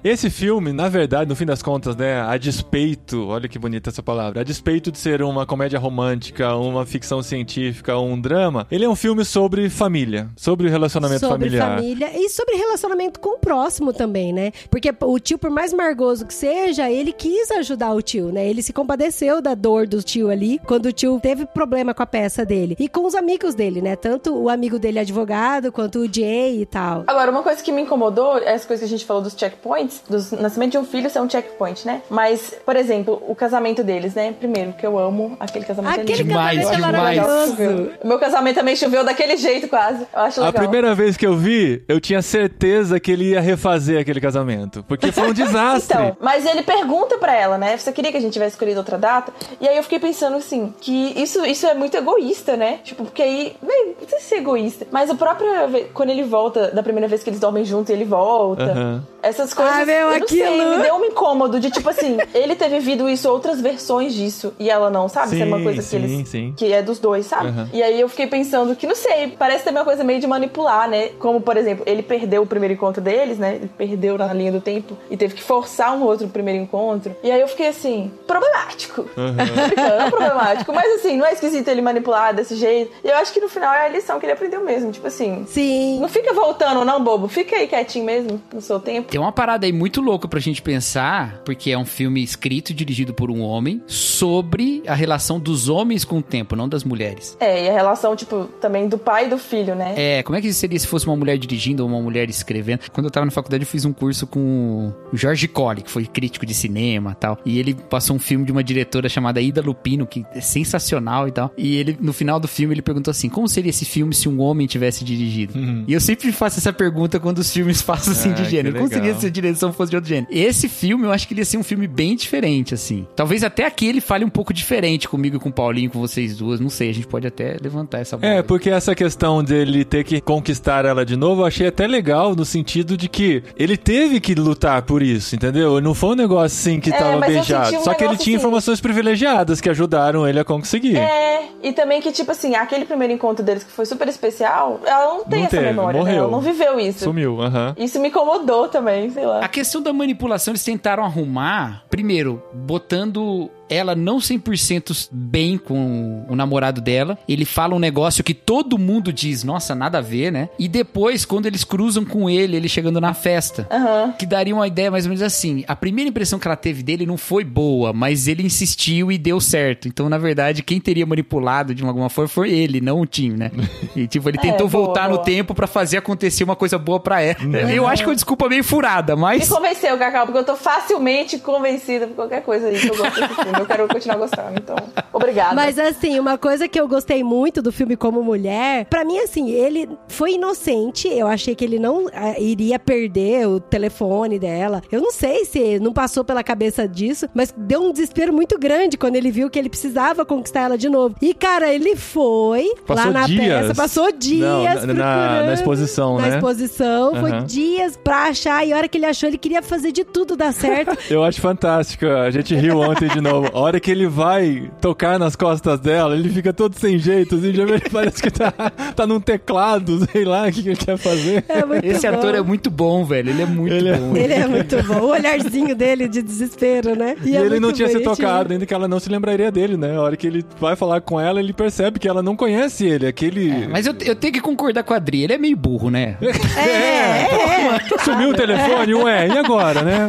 Esse filme, na verdade, no fim das contas, né, a despeito, olha que bonita essa palavra, a despeito de ser uma comédia romântica, uma ficção científica, um drama, ele é um filme sobre família, sobre relacionamento sobre familiar. família e sobre relacionamento com o próximo também, né? Porque o tio, por mais margoso que seja, ele quis ajudar o tio, né? Ele se compadeceu da dor do tio ali, quando o tio teve problema com a peça dele. E com os amigos dele, né? Tanto o amigo dele advogado, quanto o Jay e tal. Agora, uma coisa que me incomodou, essa coisa que a gente falou dos checkpoints, dos nascimento de um filho ser um checkpoint, né? Mas, por exemplo, o casamento deles, né? Primeiro, que eu amo aquele casamento Aquele ali. Demais, casamento é demais. maravilhoso. O meu casamento também choveu daquele jeito, quase. Eu acho A legal. primeira vez que eu vi, eu tinha certeza que ele ia refazer aquele casamento, porque foi um desastre. Então, mas ele pergunta pra ela, né? Você queria que a gente tivesse escolhido outra data? E aí eu fiquei pensando assim, que isso, isso é muito egoísta, né? Tipo, porque aí, bem, ser egoísta. Mas a própria vez, quando ele volta, da primeira vez que eles dormem juntos, ele volta. Aham. Essas coisas, Ah, meu, eu não sei, aquilo. me deu um incômodo de tipo assim, ele ter vivido isso, outras versões disso, e ela não, sabe? Isso é uma Sim, coisa que sim, eles. sim. Que é dos dois, sabe? Aham. E aí eu fiquei pensando que, não sei, parece também uma coisa meio de manipular, né? Como, por exemplo, ele perdeu o primeiro encontro deles, né? Ele perdeu na linha do tempo e teve que forçar um outro primeiro encontro. E aí eu fiquei assim, problemático. Brincando, não problemático, mas assim, não é esquisito ele manipular desse jeito. E eu acho que no final é a lição que ele aprendeu mesmo. Tipo assim, Sim. não fica voltando, não, bobo. Fica aí quietinho mesmo, no seu tempo. Tem uma parada aí muito louca pra gente pensar, porque é um filme escrito e dirigido por por um homem sobre a relação dos homens com o tempo, não das mulheres. É, e a relação, tipo, também do pai e do filho, né? É, como é que seria se fosse uma mulher dirigindo ou uma mulher escrevendo? Quando eu tava na faculdade, eu fiz um curso com o Jorge Colli, que foi crítico de cinema e tal. E ele passou um filme de uma diretora chamada Ida Lupino, que é sensacional e tal. E ele, no final do filme, ele perguntou assim: como seria esse filme se um homem tivesse dirigido? E eu sempre faço essa pergunta quando os filmes passam assim Ah, de gênero. Como seria se a direção fosse de outro gênero? Esse filme, eu acho que ele ia ser um filme bem diferente, assim. Talvez até aqui ele fale um pouco diferente comigo e com o Paulinho, com vocês duas. Não sei, a gente pode até levantar essa bola. É, porque essa questão dele ter que conquistar ela de novo, eu achei até legal no sentido de que ele teve que lutar por isso, entendeu? Não foi um negócio assim que É, tava beijado. um Só que ele tinha assim- informações privilegiadas que ajudaram ele a conseguir. É, e também que, tipo assim, aquele primeiro encontro deles que foi super especial, ela não tem Não essa teve, memória, né? morreu. Ela não viveu isso. Sumiu, aham. Isso me incomodou também, sei lá. A questão da manipulação, eles tentaram arrumar, primeiro, botando ela não 100% bem com o namorado dela. Ele fala um negócio que todo mundo diz, nossa, nada a ver, né? E depois, quando eles cruzam com ele, ele chegando na festa, Aham. que daria uma ideia mais ou menos assim. A primeira impressão que ela teve dele não foi boa, mas ele insistiu e deu certo. Então, na verdade, quem teria manipulado de alguma forma foi ele, não o Tim, né? E tipo, ele É, tentou boa, voltar no boa. tempo pra fazer acontecer uma coisa boa pra ela. Eu acho que é uma desculpa meio furada, Me mas convenceu, Cacau, porque eu tô facilmente convencida por qualquer coisa aí que eu gosto desse filme. Eu quero continuar gostando, então. Obrigada. Mas assim, uma coisa que eu gostei muito do filme como mulher, pra mim assim, ele foi inocente. Eu achei que ele não ah, iria perder o telefone dela. Eu não sei se não passou pela cabeça disso, mas deu um desespero muito grande quando ele viu que ele precisava conquistar ela de novo. E cara, ele foi Passou lá na dias. peça, passou dias Não, na- na- procurando, na exposição, na né? exposição, foi Aham. dias pra achar e a hora que ele achou, ele queria fazer de tudo dar certo. Eu acho fantástico. A gente riu ontem de novo. A hora que ele vai tocar nas costas dela, ele fica todo sem jeito, assim, já parece que tá, tá num teclado, sei lá o que, que ele quer fazer. É muito esse bom. ator é muito bom, velho. Ele é muito Ele é- bom. Ele é muito bom. O olharzinho dele de desespero, né? E é ele não tinha se tocado, ainda que ela não se lembraria dele, né? A hora que ele vai falar com ela, ele percebe que ela não conhece ele. Aquele. Mas eu, eu tenho que concordar com a Adri, ele é meio burro, né? É, Sumiu o telefone, ué, e agora, né?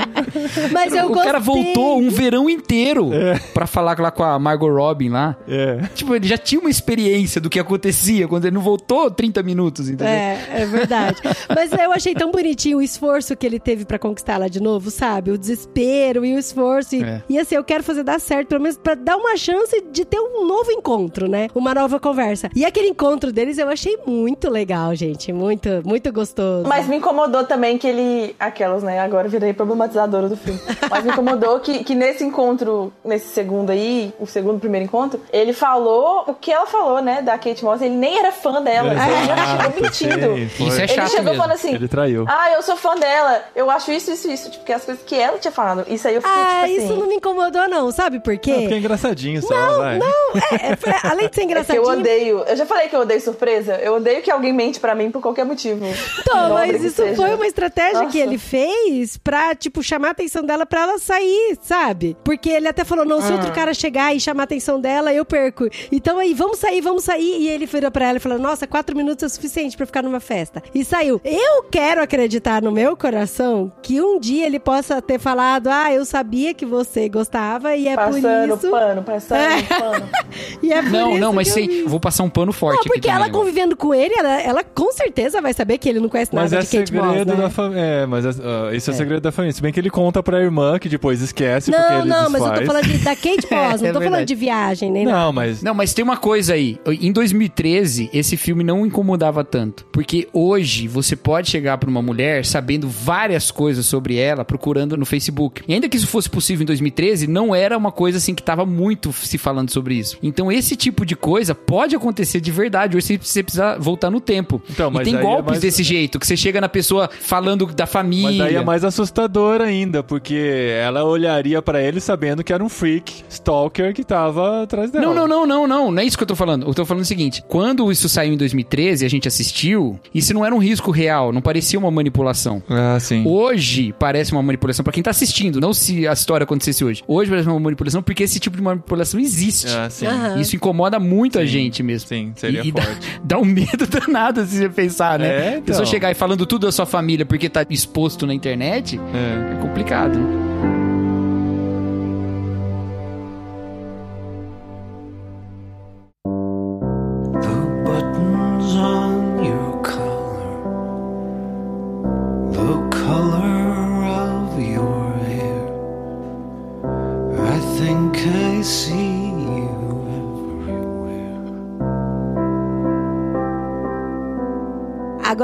Mas eu o cara gostei. voltou um verão inteiro pra falar lá com a Margot Robin lá. É. Tipo, ele já tinha uma experiência do que acontecia quando ele não voltou 30 minutos, entendeu? É, é verdade. Mas eu achei tão bonitinho o esforço que ele teve pra conquistar ela de novo, sabe? O desespero e o esforço. E, É. e assim, eu quero fazer dar certo, pelo menos pra dar uma chance de ter um novo encontro, né? Uma nova conversa. E aquele encontro deles eu achei muito legal, gente. Muito, muito gostoso. Mas me incomodou também que ele. Aquelas, né? Agora eu virei problematizadora do filme. Mas me incomodou que, que nesse encontro, nesse segundo aí, o segundo primeiro encontro, ele falou o que ela falou, né? Da Kate Moss. Ele nem era fã dela. Ele chegou mentindo. Isso é Ele chato chegou mesmo. falando assim: Ele traiu. Ah, eu sou fã dela. Eu acho isso, isso, isso. Tipo, que as coisas que ela tinha falado. Isso aí eu fiquei Ah, tipo assim. isso não me incomodou, não. Sabe por quê? Ah, porque é engraçadinho só, vai. Não, é, é- é- além de ser É que engraçadinho. eu odeio. Eu já falei que eu odeio surpresa. Eu odeio que alguém mente pra mim por qualquer motivo. Então, Nobre mas que isso seja. foi uma estratégia que Nossa. ele fez pra, tipo, chamar a atenção dela pra ela sair, sabe? Porque ele até falou: não, se Ah. outro cara chegar e chamar a atenção dela, eu perco. Então aí, vamos sair, vamos sair. E ele virou pra ela e falou: nossa, quatro minutos é o suficiente pra ficar numa festa. E saiu. Eu quero acreditar no meu coração que um dia ele possa ter falado: ah, eu sabia que você gostava e é Passando por isso. pano, passando É. pano. E é por Não, isso não, mas sei, vou passar um pano forte Não, porque ela convivendo com ele, ela, ela com certeza vai saber que ele não conhece Mas nada é de Kate Moss, segredo né? da família. É, mas é, ah, isso é, segredo da família. Se bem que ele conta pra irmã, que depois esquece porque Não, ele não, mas eu tô falando de, da Kate Moss, É, não é tô falando verdade. de viagem, nem nada. Não, mas... Não, mas tem uma coisa aí. Em 2013, esse filme não incomodava tanto. Porque hoje você pode chegar pra uma mulher sabendo várias coisas sobre ela, procurando no Facebook. E ainda que isso fosse possível em 2013, não era uma coisa assim que tava muito se falando sobre isso. Então esse tipo de coisa pode acontecer de verdade. Hoje você precisa voltar no tempo. Então, e mas tem aí é golpes mais- desse jeito, que você chega na pessoa falando da família. Mas daí é mais assustador ainda, porque ela olharia pra ele sabendo que era um freak, stalker que tava atrás dela. Não, não, não, não, não. Não é isso que eu tô falando. Eu tô falando o seguinte: quando isso saiu em 2013 e a gente assistiu, isso não era um risco real, não parecia uma manipulação. Ah, sim. Hoje parece uma manipulação pra quem tá assistindo, não se a história acontecesse hoje. Hoje parece uma manipulação porque esse tipo de manipulação existe. Ah, sim. Aham. Isso incomoda muito a Sim, gente mesmo. sim, seria e, e dá, forte. dá um medo danado se você pensar, né? É, A pessoa então. chegar e falando tudo da sua família porque tá exposto na internet, É. é complicado. né?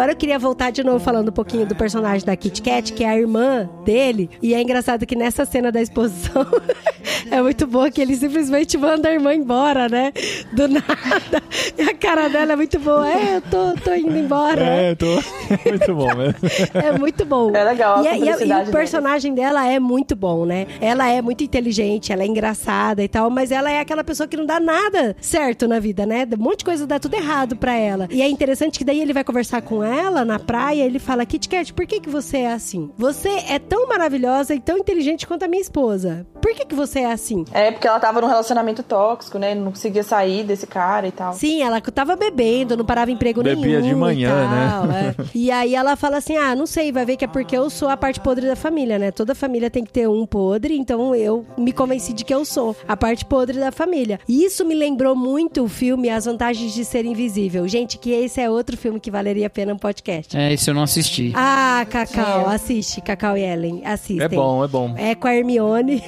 Agora eu queria voltar de novo falando um pouquinho do personagem da Kit Kat, que é a irmã dele. E é engraçado que nessa cena da exposição é muito boa que ele simplesmente manda a irmã embora, né? Do nada. E a cara dela é muito boa. É, eu tô, tô indo embora. É, tô. muito bom mesmo. É muito bom. É legal a E, a- e a- e cumplicidade o personagem dela é muito bom, né? Ela é muito inteligente, ela é engraçada e tal, mas ela é aquela pessoa que não dá nada certo na vida, né? Um monte de coisa dá tudo errado pra ela. E é interessante que daí ele vai conversar com ela na praia, ele fala: Kit Kat, por que, que você é assim? Você é tão maravilhosa e tão inteligente quanto a minha esposa. Por que, que você é assim? É, porque ela tava num relacionamento tóxico, né? Não conseguia sair desse cara e tal. Sim, ela tava bebendo, não parava em emprego Bebia nenhum. de manhã, e tal, né? é. E aí ela fala assim: ah, não sei, vai ver que é porque eu sou a parte podre da família, né? Toda família tem que ter um podre, então eu me convenci de que eu sou a parte podre da família. E isso me lembrou muito o filme As Vantagens de Ser Invisível. Gente, que esse é outro filme que valeria a pena um podcast. É, esse eu não assisti. Ah, Cacau, assiste, Cacau e Ellen, assistem. É bom, é bom. É com a Hermione.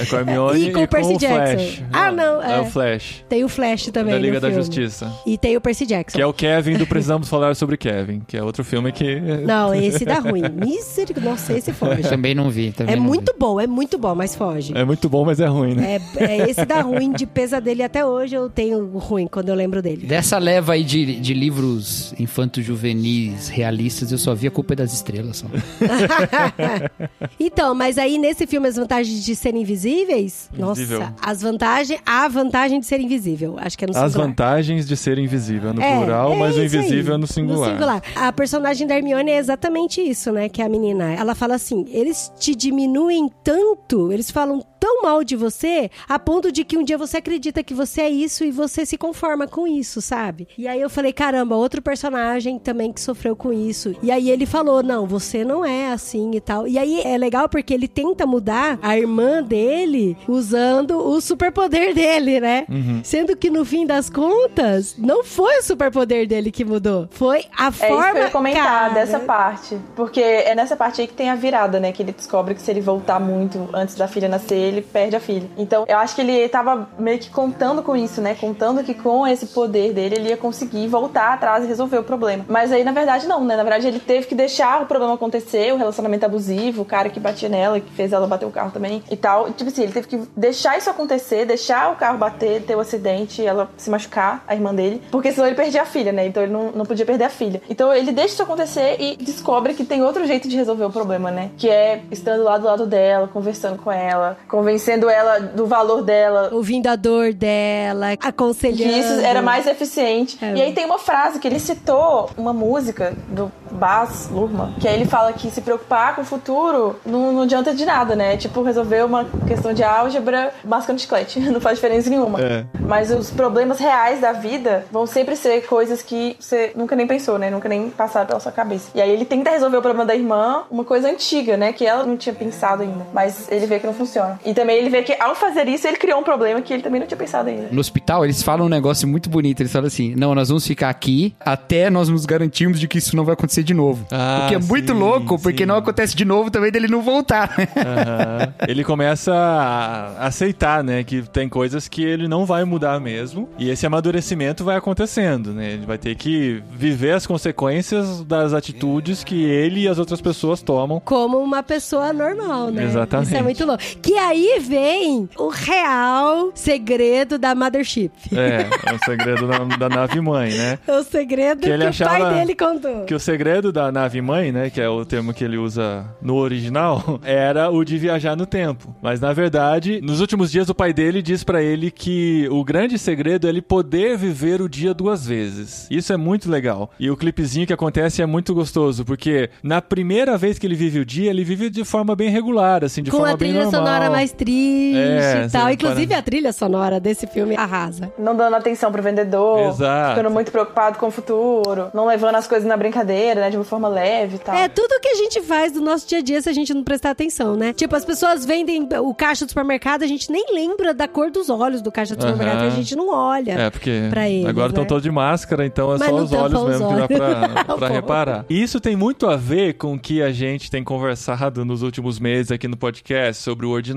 É com a Hermione E com o Percy o Jackson. Flash. Ah, não, É é. o Flash. tem o Flash também da Liga no da filme. Justiça. E tem o Percy Jackson. Que é o Kevin do Precisamos Falar sobre Kevin, que é outro filme que. Não, esse dá ruim. Misericórdia. Nossa, esse foge. Também não vi. Também É não muito bom, é muito bom, mas foge. É muito bom, mas é ruim, né? É, é esse dá ruim de pesadelo e até hoje eu tenho ruim quando eu lembro vi. dele. Dessa leva aí de, de livros infanto-juvenis realistas, eu só vi A Culpa é das Estrelas. Só. então, mas aí nesse filme As Vantagens de Ser Invisíveis, Invisível. nossa, as vantagens, a vantagem de ser invisível, acho que é no As singular. vantagens de ser invisível no É, plural, é mas o isso aí, invisível é no singular. A personagem da Hermione é exatamente isso, né? Que é a menina. Ela fala assim: eles te diminuem tanto, eles falam tão mal de você, a ponto de que um dia você acredita que você é isso e você se conforma com isso, sabe? E aí eu falei: caramba, outro personagem também que sofreu com isso. E aí ele falou: não, você não é assim e tal. E aí é legal porque ele tenta mudar a irmã dele usando o superpoder dele, né? Uhum. Sendo que no fim das contas, não foi o superpoder dele que mudou. Foi a É forma. isso que eu ia comentar cara. dessa parte. Porque é nessa parte aí que tem a virada, né? Que ele descobre que se ele voltar muito antes da filha nascer, ele perde a filha. Então, eu acho que ele tava meio que contando com isso, né? Contando que com esse poder dele, ele ia conseguir voltar atrás e resolver o problema. Mas aí, na verdade, não, né? Na verdade, ele teve que deixar o problema acontecer, o relacionamento abusivo, o cara que batia nela, que fez ela bater o carro também e tal. Tipo assim, ele teve que deixar isso acontecer, deixar o carro bater, ter o acidente, ela se machucar, a irmã dele. Porque senão ele perdia a filha, né? Então ele não, não podia perder a filha. Então ele deixa isso acontecer e descobre que tem outro jeito de resolver o problema, né? Que é estando lá do lado dela, conversando com ela, convencendo ela do valor dela, Ouvindo a dor dela, que aconselhando. isso era mais eficiente. É. E aí tem uma frase que ele citou, uma música do Baz Luhrmann, que aí ele fala que se preocupar com o futuro não, não adianta de nada, né? Tipo, resolver uma questão de álgebra mascando chiclete. Não faz diferença nenhuma. É. Mas os problemas reais da vida vão sempre ser coisas que você nunca nem pensou, né? Nunca nem passaram pela sua cabeça. E aí ele tenta resolver o problema da irmã, uma coisa antiga, né? Que ela não tinha pensado ainda. Mas ele vê que não funciona. E também ele vê que ao fazer isso, ele criou um problema que ele também não tinha pensado ainda. No hospital, eles falam um negócio muito bonito. Eles falam assim: não, nós vamos ficar aqui até nós nos garantirmos de que isso não vai acontecer de novo. Ah, o que é muito sim, louco, porque sim. não acontece de novo também dele não voltar. Aham. Ele começa a aceitar, né, que tem coisas que ele não vai mudar mesmo. E esse amadurecimento vai acontecendo, né? Ele vai ter que viver as consequências das atitudes que ele e as outras pessoas tomam. Como uma pessoa normal, né? Exatamente. Isso é muito louco. Que aí vem o real segredo da Mothership. É, é o segredo da, da nave mãe, né? O segredo Que que, o pai dele contou. Que o segredo da nave mãe, né, que é o termo que ele usa no original, era o de viajar no tempo. Mas na verdade, nos últimos dias o pai dele diz pra ele que o grande segredo é ele poder viver o dia duas vezes. Isso é muito legal. E o clipezinho que acontece é muito gostoso, porque na primeira vez que ele vive o dia, ele vive de forma bem regular, assim, de Com forma a bem trilha normal. sonora mais triste É, e tal. Inclusive, para- a trilha sonora desse filme arrasa. não dando atenção pro vendedor, Exato. ficando muito preocupado com o futuro, não levando as coisas na brincadeira, né, de uma forma leve e tal. É tudo que a gente faz do nosso dia a dia se a gente não prestar atenção, né? Tipo, as pessoas vendem o caixa do supermercado, a gente nem lembra da cor dos olhos do caixa do supermercado, a gente não olha. É, porque pra eles, agora estão né? todos de máscara, então é Mas só os olhos mesmo que dá pra, olhos. pra reparar. E isso tem muito a ver com o que a gente tem conversado nos últimos meses aqui no podcast sobre o ordinário,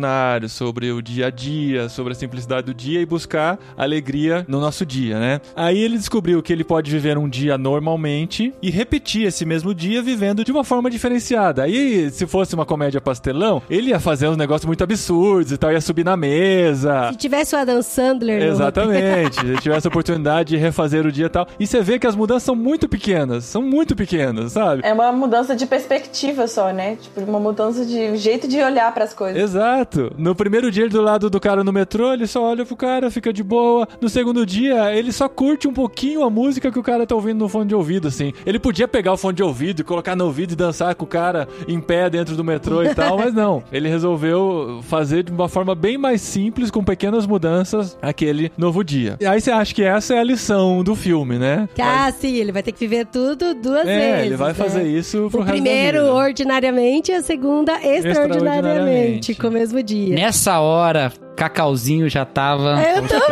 sobre o dia a dia, sobre a simplicidade do dia e buscar alegria no nosso dia, né? Aí ele descobriu que ele pode viver um dia normalmente e repetir esse mesmo dia vivendo de uma forma diferenciada. Aí, se fosse uma comédia pastelão, ele ia fazer uns negócios muito absurdos e tal, ia subir na mesa. Se tivesse o Adam Sandler... no- Exatamente. Se tivesse a oportunidade de refazer o dia e tal. E você vê que as mudanças são muito pequenas. São muito pequenas, sabe? É uma mudança de perspectiva só, né? Tipo, uma mudança de jeito de olhar pras coisas. Exato. No primeiro dia, ele do lado do cara no metrô, ele só olha pro cara, fica de boa. No segundo dia, ele só curte um pouquinho a música que o cara tá ouvindo no fone de ouvido, assim. Ele podia pegar o fone de ouvido e colocar no ouvido e dançar com o cara em pé dentro do metrô e tal, mas não. Ele resolveu fazer de uma forma bem mais simples, com pequenas mudanças, aquele novo dia. E aí você acha que essa é a lição do filme, né? Ah, sim, ele vai ter que viver tudo duas É, vezes. ele vai né? fazer isso pro O resto da primeiro vida. ordinariamente e a segunda extraordinariamente, Extraordinariamente. com o mesmo dia. Nessa hora, Cacauzinho já tava. Eu tô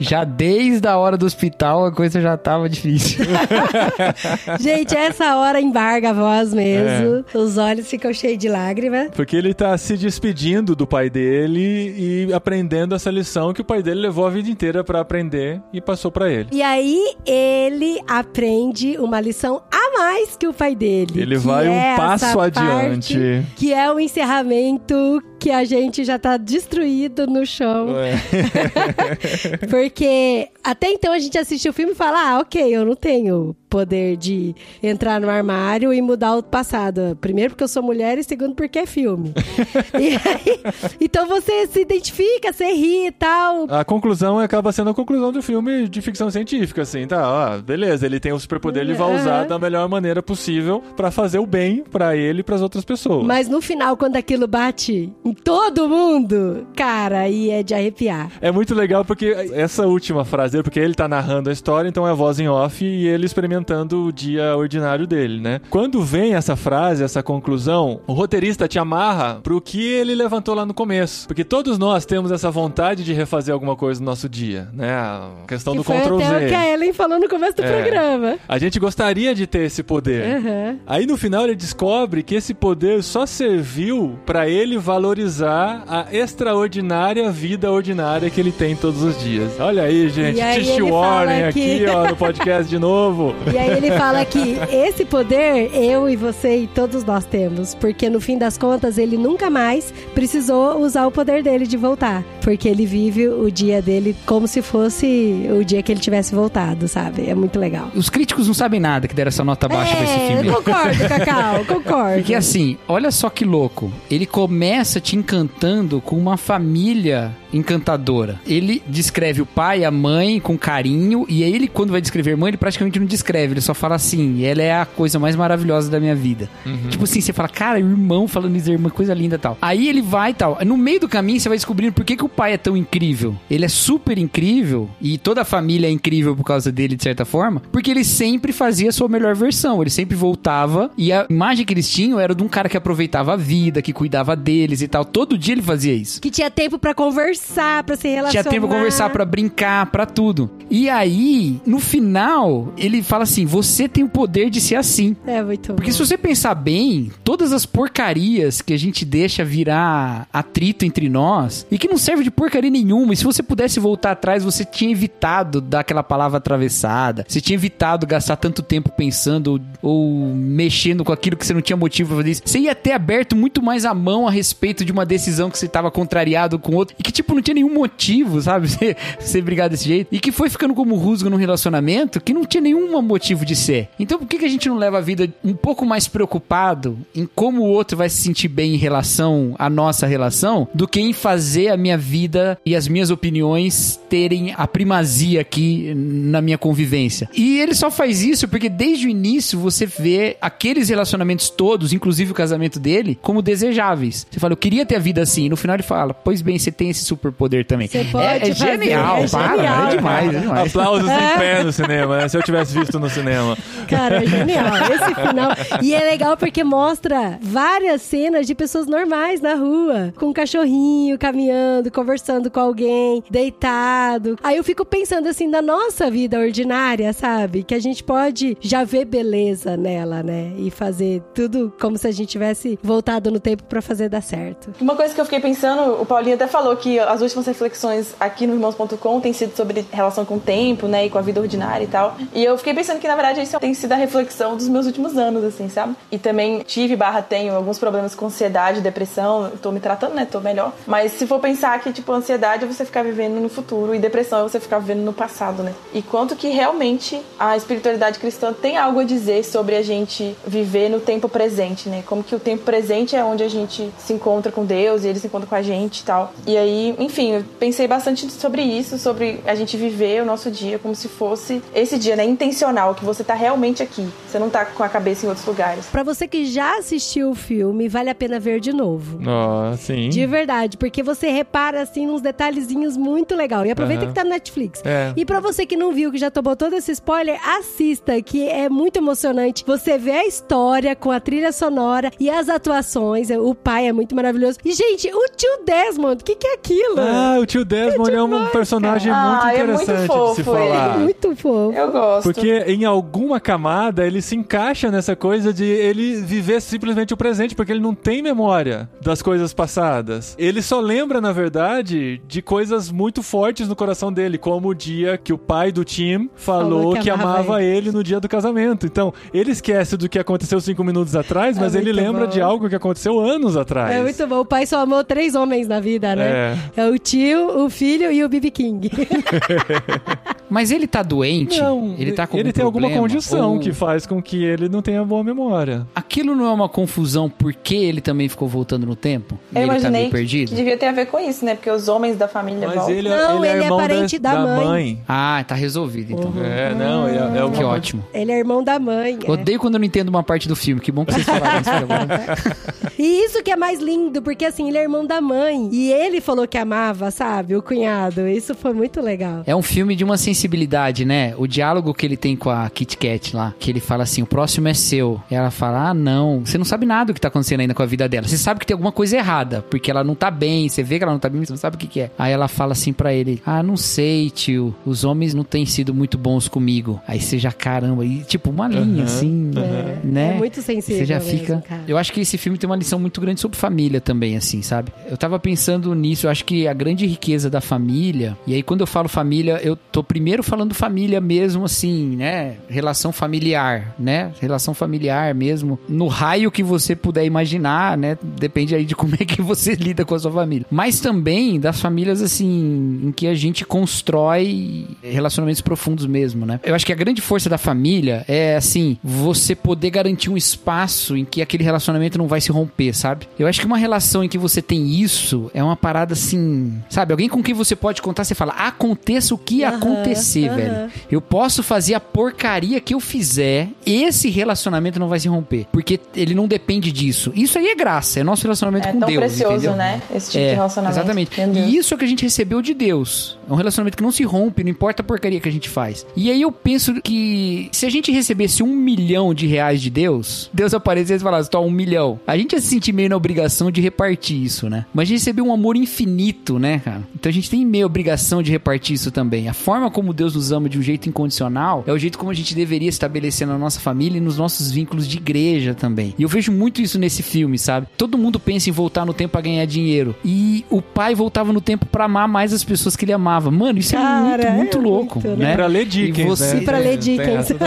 Já desde a hora do hospital a coisa já tava difícil. Gente, essa hora embarga a voz mesmo. É. Os olhos ficam cheios de lágrimas. Porque ele tá se despedindo do pai dele e aprendendo essa lição que o pai dele levou a vida inteira pra aprender e passou pra ele. E aí ele aprende uma lição a mais que o pai dele. Ele vai um é essa passo parte adiante. Que é o encerramento que a gente já tá destruído no chão. Porque até então a gente assiste o filme e fala: ah, ok, eu não tenho poder de entrar no armário e mudar o passado. Primeiro, porque eu sou mulher, e segundo, porque é filme. E aí, então você se identifica, você ri e tal. A conclusão acaba sendo a conclusão do filme de ficção científica, assim, tá? Ó, beleza, ele tem o superpoder, ele vai Aham. usar da melhor maneira possível pra fazer o bem pra ele e pras outras pessoas. Mas no final, quando aquilo bate em todo mundo, cara, aí é de arrepiar. É muito legal porque essa última frase porque ele tá narrando a história, então é a voz em off e ele experimentando o dia ordinário dele, né? Quando vem essa frase, essa conclusão, o roteirista te amarra pro que ele levantou lá no começo. Porque todos nós temos essa vontade de refazer alguma coisa no nosso dia, né? A questão que do foi Ctrl até o que a Ellen falou no começo do É. programa. A gente gostaria de ter esse poder. Aham. Aí no final ele descobre que esse poder só serviu pra ele valorizar a extraordinária vida ordinária que ele tem todos os dias. Olha aí, gente, Tish Warren aqui, que- ó, no podcast de novo. E aí ele fala que esse poder eu e você e todos nós temos, porque no fim das contas ele nunca mais precisou usar o poder dele de voltar, porque ele vive o dia dele como se fosse o dia que ele tivesse voltado, sabe? É muito legal. Os críticos não sabem nada que deram essa nota baixa pra esse É, filme. concordo, Cacau, concordo. Porque assim, olha só que louco. Ele começa te encantando com uma família encantadora. Ele descreve o pai, a mãe com carinho, e aí ele, quando vai descrever mãe, ele praticamente não descreve, ele só fala assim: ela é a coisa mais maravilhosa da minha vida. Tipo assim, você fala, cara, o irmão falando isso, irmã, coisa linda e tal. Aí ele vai e tal. No meio do caminho, você vai descobrindo por que, que o pai é tão incrível. Ele é super incrível, e toda a família é incrível por causa dele, de certa forma, porque ele sempre fazia a sua melhor versão. Ele sempre voltava, e a imagem que eles tinham era de um cara que aproveitava a vida, que cuidava deles e tal. Todo dia ele fazia isso. Que tinha tempo pra conversar, pra se relacionar. Tinha tempo pra conversar, pra brincar, pra tudo. E aí, no final, ele fala assim: você tem o poder de ser assim. É muito Porque bom. se você pensar bem, todas as porcarias que a gente deixa virar atrito entre nós e que não serve de porcaria nenhuma, e se você pudesse voltar atrás, você tinha evitado dar aquela palavra atravessada, você tinha evitado gastar tanto tempo pensando ou, ou mexendo com aquilo que você não tinha motivo pra fazer isso. Você ia ter aberto muito mais a mão a respeito de uma decisão que você tava contrariado com outro e que, tipo, não tinha nenhum motivo, sabe? Você, você brigar desse jeito. E que foi ficando como rusgo num relacionamento que não tinha nenhum motivo de ser. Então, por que, que a gente não leva a vida um pouco mais preocupado em como o outro vai se sentir bem em relação à nossa relação do que em fazer a minha vida e as minhas opiniões terem a primazia aqui na minha convivência? E ele só faz isso porque desde o início você vê aqueles relacionamentos todos, inclusive o casamento dele, como desejáveis. Você fala, eu queria ter a vida assim. E no final ele fala, pois bem, você tem esse superpoder também. Você pode é, é fazer, genial, é para, genial, é demais, é demais. Aplausos em pé no cinema, né? Se eu tivesse visto no cinema. Cara, é genial. Esse final. E é legal porque mostra várias cenas de pessoas normais na rua, com um cachorrinho caminhando, conversando com alguém, deitado. Aí eu fico pensando assim na nossa vida ordinária, sabe? Que a gente pode já ver beleza nela, né? E fazer tudo como se a gente tivesse voltado no tempo pra fazer dar certo. Uma coisa que eu fiquei pensando, o Paulinho até falou que as últimas reflexões aqui no Irmãos.com tem sido sobre relação com o tempo, né, e com a vida ordinária e tal. E eu fiquei pensando que, na verdade, isso tem sido a reflexão dos meus últimos anos, assim, sabe? E também tive barra tenho alguns problemas com ansiedade, depressão, tô me tratando, né, tô melhor. Mas se for pensar que, tipo, ansiedade é você ficar vivendo no futuro e depressão é você ficar vivendo no passado, né? E quanto que realmente a espiritualidade cristã tem algo a dizer sobre a gente viver no tempo presente, né? Como que o tempo presente é onde a gente se encontra com Deus e ele se encontra com a gente e tal. E aí, enfim, eu pensei bastante sobre isso, sobre a gente viver o nosso dia como se fosse esse dia, né? Intencional, que você tá realmente aqui. Você não tá com a cabeça em outros lugares. Pra você que já assistiu o filme, vale a pena ver de novo. Ó, sim. De verdade, porque você repara assim nos detalhezinhos muito legal. E aproveita que tá no Netflix. É. E pra você que não viu, que já tomou todo esse spoiler, assista, que é muito emocionante. Você vê a história com a trilha sonora e as atuações. O pai é muito maravilhoso. E, gente, o tio Desmond, o que, que é aquilo? Ah, o tio Desmond é um demais, personagem cara. muito Ah, é muito interessante de se fofo falar. É muito fofo. Eu gosto. Porque em alguma camada ele se encaixa nessa coisa de ele viver simplesmente o presente, porque ele não tem memória das coisas passadas. Ele só lembra, na verdade, de coisas muito fortes no coração dele, como o dia que o pai do Tim falou, Falou que que, amava amava ele no dia do casamento. Então, ele esquece do que aconteceu cinco minutos atrás, mas ele muito lembra bom. de algo que aconteceu anos atrás. É muito bom. O pai só amou três homens na vida, né? É, o tio, o filho e o B.B. King. Mas ele tá doente? Não, ele tá com ele tem alguma condição Ou que faz com que ele não tenha boa memória. Aquilo não é uma confusão porque ele também ficou voltando no tempo? E Eu ele tá imaginei meio que perdido? devia ter a ver com isso, né? Porque os homens da família Mas voltam. ele, Não, ele é ele é irmão parente da mãe. Ah, tá resolvido então. É, não, é, é Que uma- ótimo. Ele é irmão da mãe. é. Odeio quando eu não entendo uma parte do filme. Que bom que vocês falaram isso agora. E isso que é mais lindo, porque assim, ele é irmão da mãe. E ele falou que amava, sabe? O cunhado. Isso foi muito legal. É um filme de uma sensibilidade, né? O diálogo que ele tem com a Kit Kat lá, que ele fala assim: o próximo é seu. E ela fala: ah, não. Você não sabe nada do que tá acontecendo ainda com a vida dela. Você sabe que tem alguma coisa errada, porque ela não tá bem. Você vê que ela não tá bem, você não sabe o que, que é. Aí ela fala assim pra ele: ah, não sei, tio. Os homens não têm sido muito bons comigo. Aí você já, caramba. E tipo, uma linha assim, né? É muito sensível Você já mesmo, fica. cara. Eu acho que esse filme tem uma lição muito grande sobre família também, assim, sabe? Eu tava pensando nisso, eu acho que a grande riqueza da família, e aí quando eu falo família, eu tô primeiro falando família mesmo, assim, né? Relação familiar, né? Relação familiar mesmo, no raio que você puder imaginar, né? Depende aí de como é que você lida com a sua família. Mas também das famílias, assim, em que a gente constrói relacionamentos profundos mesmo, né? Eu acho que a grande força da família é, assim, você poder garantir um espaço em que aquele relacionamento não vai se romper, sabe? Eu acho que uma relação em que você tem isso é uma parada assim, sabe? Alguém com quem você pode contar, você fala, aconteça o que Aham, acontecer, aham. velho. Eu posso fazer a porcaria que eu fizer, esse relacionamento não vai se romper. Porque ele não depende disso. Isso aí é graça, é nosso relacionamento É com tão Deus. precioso, entendeu? né? Esse tipo É, de relacionamento. Exatamente. E isso é o que a gente recebeu de Deus. É um relacionamento que não se rompe, não importa a porcaria que a gente faz. E aí eu penso que se a gente recebesse um milhão de reais de Deus, Deus aparecesse e falasse, tô, um milhão. A gente ia se sentir meio na obrigação de repartir isso, né? Mas a gente recebeu um amor infinito, né, cara? Então a gente tem meio obrigação de repartir isso também. A forma como Deus nos ama de um jeito incondicional é o jeito como a gente deveria estabelecer na nossa família e nos nossos vínculos de igreja também. E eu vejo muito isso nesse filme, sabe? Todo mundo pensa em voltar no tempo pra ganhar dinheiro. E o pai voltava no tempo pra amar mais as pessoas que ele amava. Mano, isso Cara, é muito, muito é louco, muito, né? Pra ler Dickens, E você- né? E pra ler Dickens.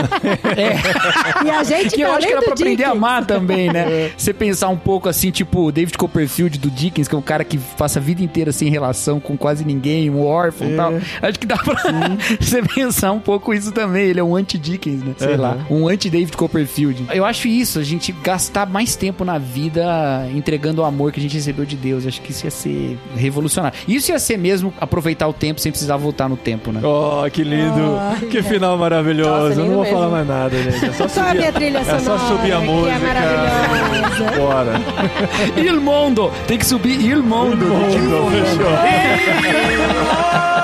É. E a gente Que eu tá acho que era pra aprender a Dickens. amar também, né? Você pensar um pouco assim, tipo, o David Copperfield do Dickens, que é um cara que passa a vida inteira sem relação com quase ninguém, um órfão e tal. Acho que dá pra você pensar um pouco isso também. Ele é um anti-Dickens, né? Sei Uhum. lá. Um anti-David Copperfield. Eu acho isso, a gente gastar mais tempo na vida entregando o amor que a gente recebeu de Deus. Acho que isso ia ser revolucionário. Isso ia ser mesmo aproveitar o tempo sem precisar voltar no tempo, né? Oh, que lindo. Olha. Que final maravilhoso. Nossa, Eu não vou mesmo. falar mais nada, gente. É só Só a subir, minha trilha é sonora. só subir a que música. é maravilhosa. Bora. Il Mondo! Tem que subir Il Mondo. Mundo, fechou. non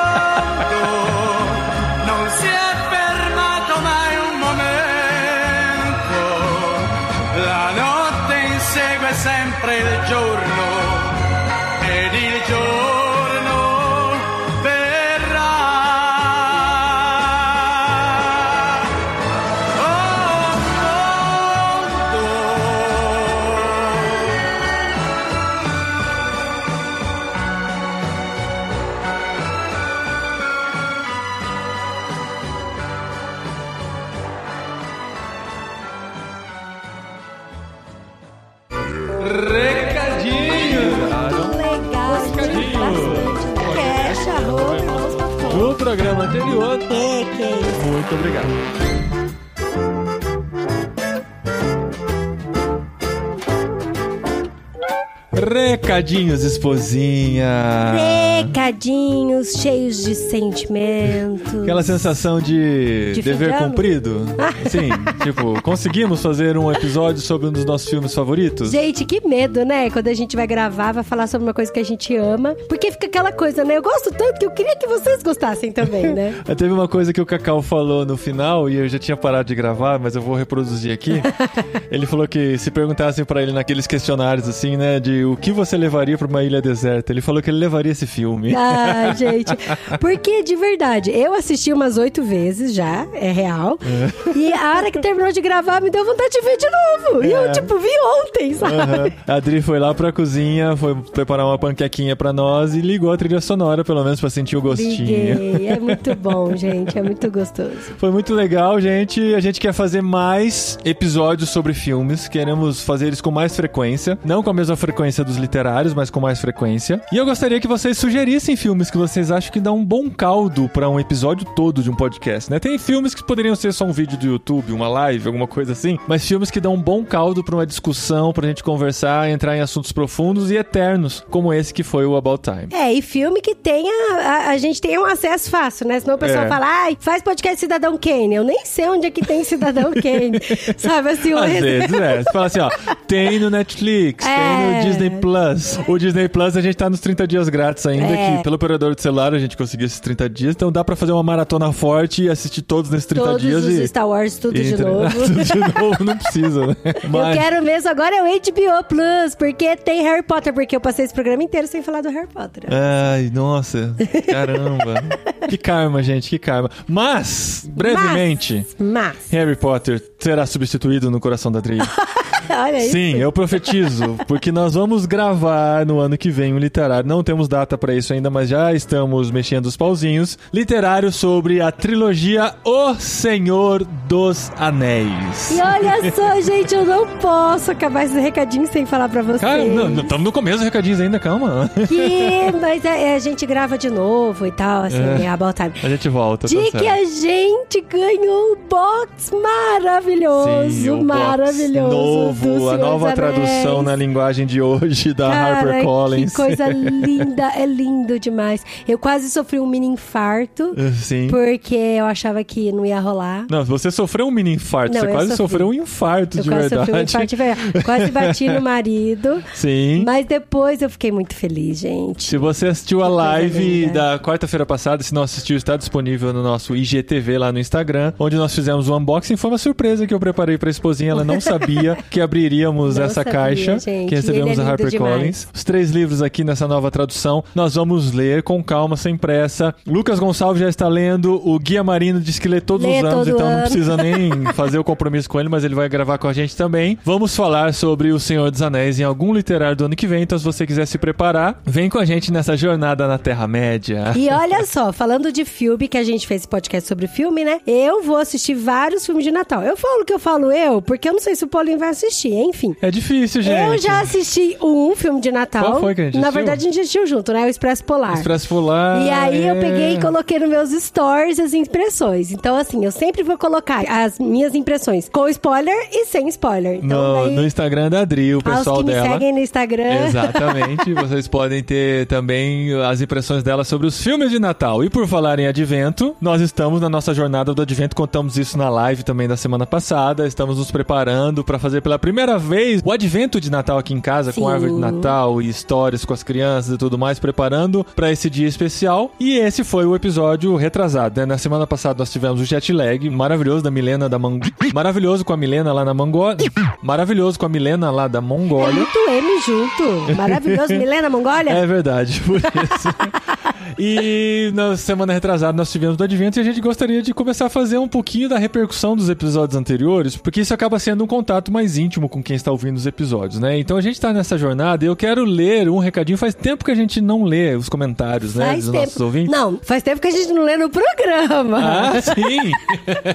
si sempre il giorno Recadinhos, esposinha. Recadinhos cheios de sentimentos. Aquela sensação de, De dever cumprido. Sim, tipo, conseguimos fazer um episódio sobre um dos nossos filmes favoritos? Gente, que medo, né? Quando a gente vai gravar, vai falar sobre uma coisa que a gente ama. Porque fica aquela coisa, né? Eu gosto tanto que eu queria que vocês gostassem também, né? Ah, Teve uma coisa que o Cacau falou no final e eu já tinha parado de gravar, mas eu vou reproduzir aqui. ele falou que se perguntassem pra ele naqueles questionários assim, né, de o que você levaria pra uma ilha deserta, ele falou que ele levaria esse filme. Ah, gente. Porque, de verdade, eu assisti umas oito vezes já, é real. E a hora que terminou de gravar, me deu vontade de ver de novo. E É. eu, tipo, vi ontem, sabe? Aham. A Adri foi lá pra cozinha, foi preparar uma panquequinha pra nós e ligou a trilha sonora, pelo menos pra sentir o gostinho. Liguei. É muito bom, gente. É muito gostoso. Foi muito legal, gente. A gente quer fazer mais episódios sobre filmes. Queremos fazer eles com mais frequência. Não com a mesma frequência dos literários, mas com mais frequência. E eu gostaria que vocês sugerissem filmes que vocês acham que dão um bom caldo pra um episódio todo de um podcast, né? Tem filmes que poderiam ser só um vídeo do YouTube, uma live, alguma coisa assim. Mas filmes que dão um bom caldo pra uma discussão, pra gente conversar, entrar em assuntos profundos e eternos, como esse que foi o About Time. É, e filme que tenha. A, a gente tenha um acesso fácil, né? Senão o pessoal É. fala, ai, faz podcast Cidadão Kane. Eu nem sei onde é que tem Cidadão Kane. Sabe assim, o Às vezes, é. Você fala assim, ó, tem no Netflix, tem É. no Disney Plus. O Disney Plus a gente tá nos 30 dias grátis ainda, É. que pelo operador de celular a gente conseguiu esses 30 dias, então dá pra fazer uma maratona forte e assistir todos nesses 30 Todos dias os e... Star Wars, tudo de entre- novo. de novo, não precisa, né? Eu quero mesmo agora é o HBO Plus, porque tem Harry Potter, porque eu passei esse programa inteiro sem falar do Harry Potter. Ai, nossa, caramba. que karma, gente, que karma. Mas, brevemente, Mas, Harry Potter será substituído no coração da Adri. olha isso. Sim, eu profetizo, porque nós vamos gravar no ano que vem um literário. Não temos data pra isso ainda, mas já estamos mexendo os pauzinhos. Literário sobre a trilogia O Senhor dos Anéis. E olha só, gente, eu não posso acabar esse recadinho sem falar pra vocês. Cara, estamos no começo dos recadinhos ainda, calma. Que, mas é, é, a gente grava de novo e tal, assim, é. about time. A gente volta, tá De certo. que a gente ganhou um box maravilhoso, Sim, box maravilhoso. do novo, a nova Anéis. tradução na linguagem de hoje da Cara, HarperCollins. Que coisa linda, é lindo demais. Eu quase sofri um mini infarto, Sim. porque eu achava que não ia rolar. Não, você sofreu um mini infarto, Não, você quase sofri. sofreu um infarto Eu de quase verdade. sofri um infarto de verdade. Quase bati no marido. Sim. Mas depois eu fiquei muito feliz, gente. Se você assistiu a live da quarta-feira passada, se não assistiu, está disponível no nosso IGTV lá no Instagram, onde nós fizemos o unboxing. Foi uma surpresa que eu preparei pra esposinha. Ela não sabia que abriríamos Não essa sabia, caixa gente. que recebemos é da lindo HarperCollins. Os três livros aqui nessa nova tradução. Nós vamos ler com calma, sem pressa. Lucas Gonçalves já está lendo. O Guia Marino diz que lê todos Lê os anos, então não ano. precisa nem fazer o compromisso com ele, mas ele vai gravar com a gente também. Vamos falar sobre O Senhor dos Anéis em algum literário do ano que vem, então se você quiser se preparar, vem com a gente nessa jornada na Terra-média. E olha só, falando de filme, que a gente fez esse podcast sobre filme, né? Eu vou assistir vários filmes de Natal. Eu falo que eu falo eu, porque eu não sei se o Paulinho vai assistir, enfim. É difícil, gente. Eu já assisti um filme de Natal. Qual foi que a gente Na assistiu? verdade, a gente assistiu junto, né? O Expresso Polar. Expresso Polar. E aí eu é. peguei e coloquei nos meus stories as impressões. Então, assim, eu sempre vou colocar as minhas impressões com spoiler e sem spoiler. Então, No, daí, no Instagram da Adri, o pessoal que me dela. seguem no Instagram. Exatamente. Vocês podem ter também as impressões dela sobre os filmes de Natal. E por falar em advento, nós estamos na nossa jornada do advento. Contamos isso na live também da semana passada. Estamos nos preparando para fazer pela primeira vez, o advento de Natal aqui em casa, com Sim. árvore de Natal e histórias com as crianças e tudo mais, preparando pra esse dia especial. E esse foi o episódio retrasado, né? Na semana passada nós tivemos o jet lag maravilhoso da Milena da Mong... Maravilhoso com a Milena lá na Mongólia. Maravilhoso com a Milena lá da É Mongólia. muito M junto. Maravilhoso. Milena Mongólia? É verdade, por isso. E na semana retrasada nós tivemos do Advento e a gente gostaria de começar a fazer um pouquinho da repercussão dos episódios anteriores, porque isso acaba sendo um contato mais íntimo com quem está ouvindo os episódios, né? Então a gente tá nessa jornada e eu quero ler um recadinho. Faz tempo que a gente não lê os comentários, né, Faz dos nossos tempo. ouvintes. Não, faz tempo que a gente não lê no programa. Ah, sim!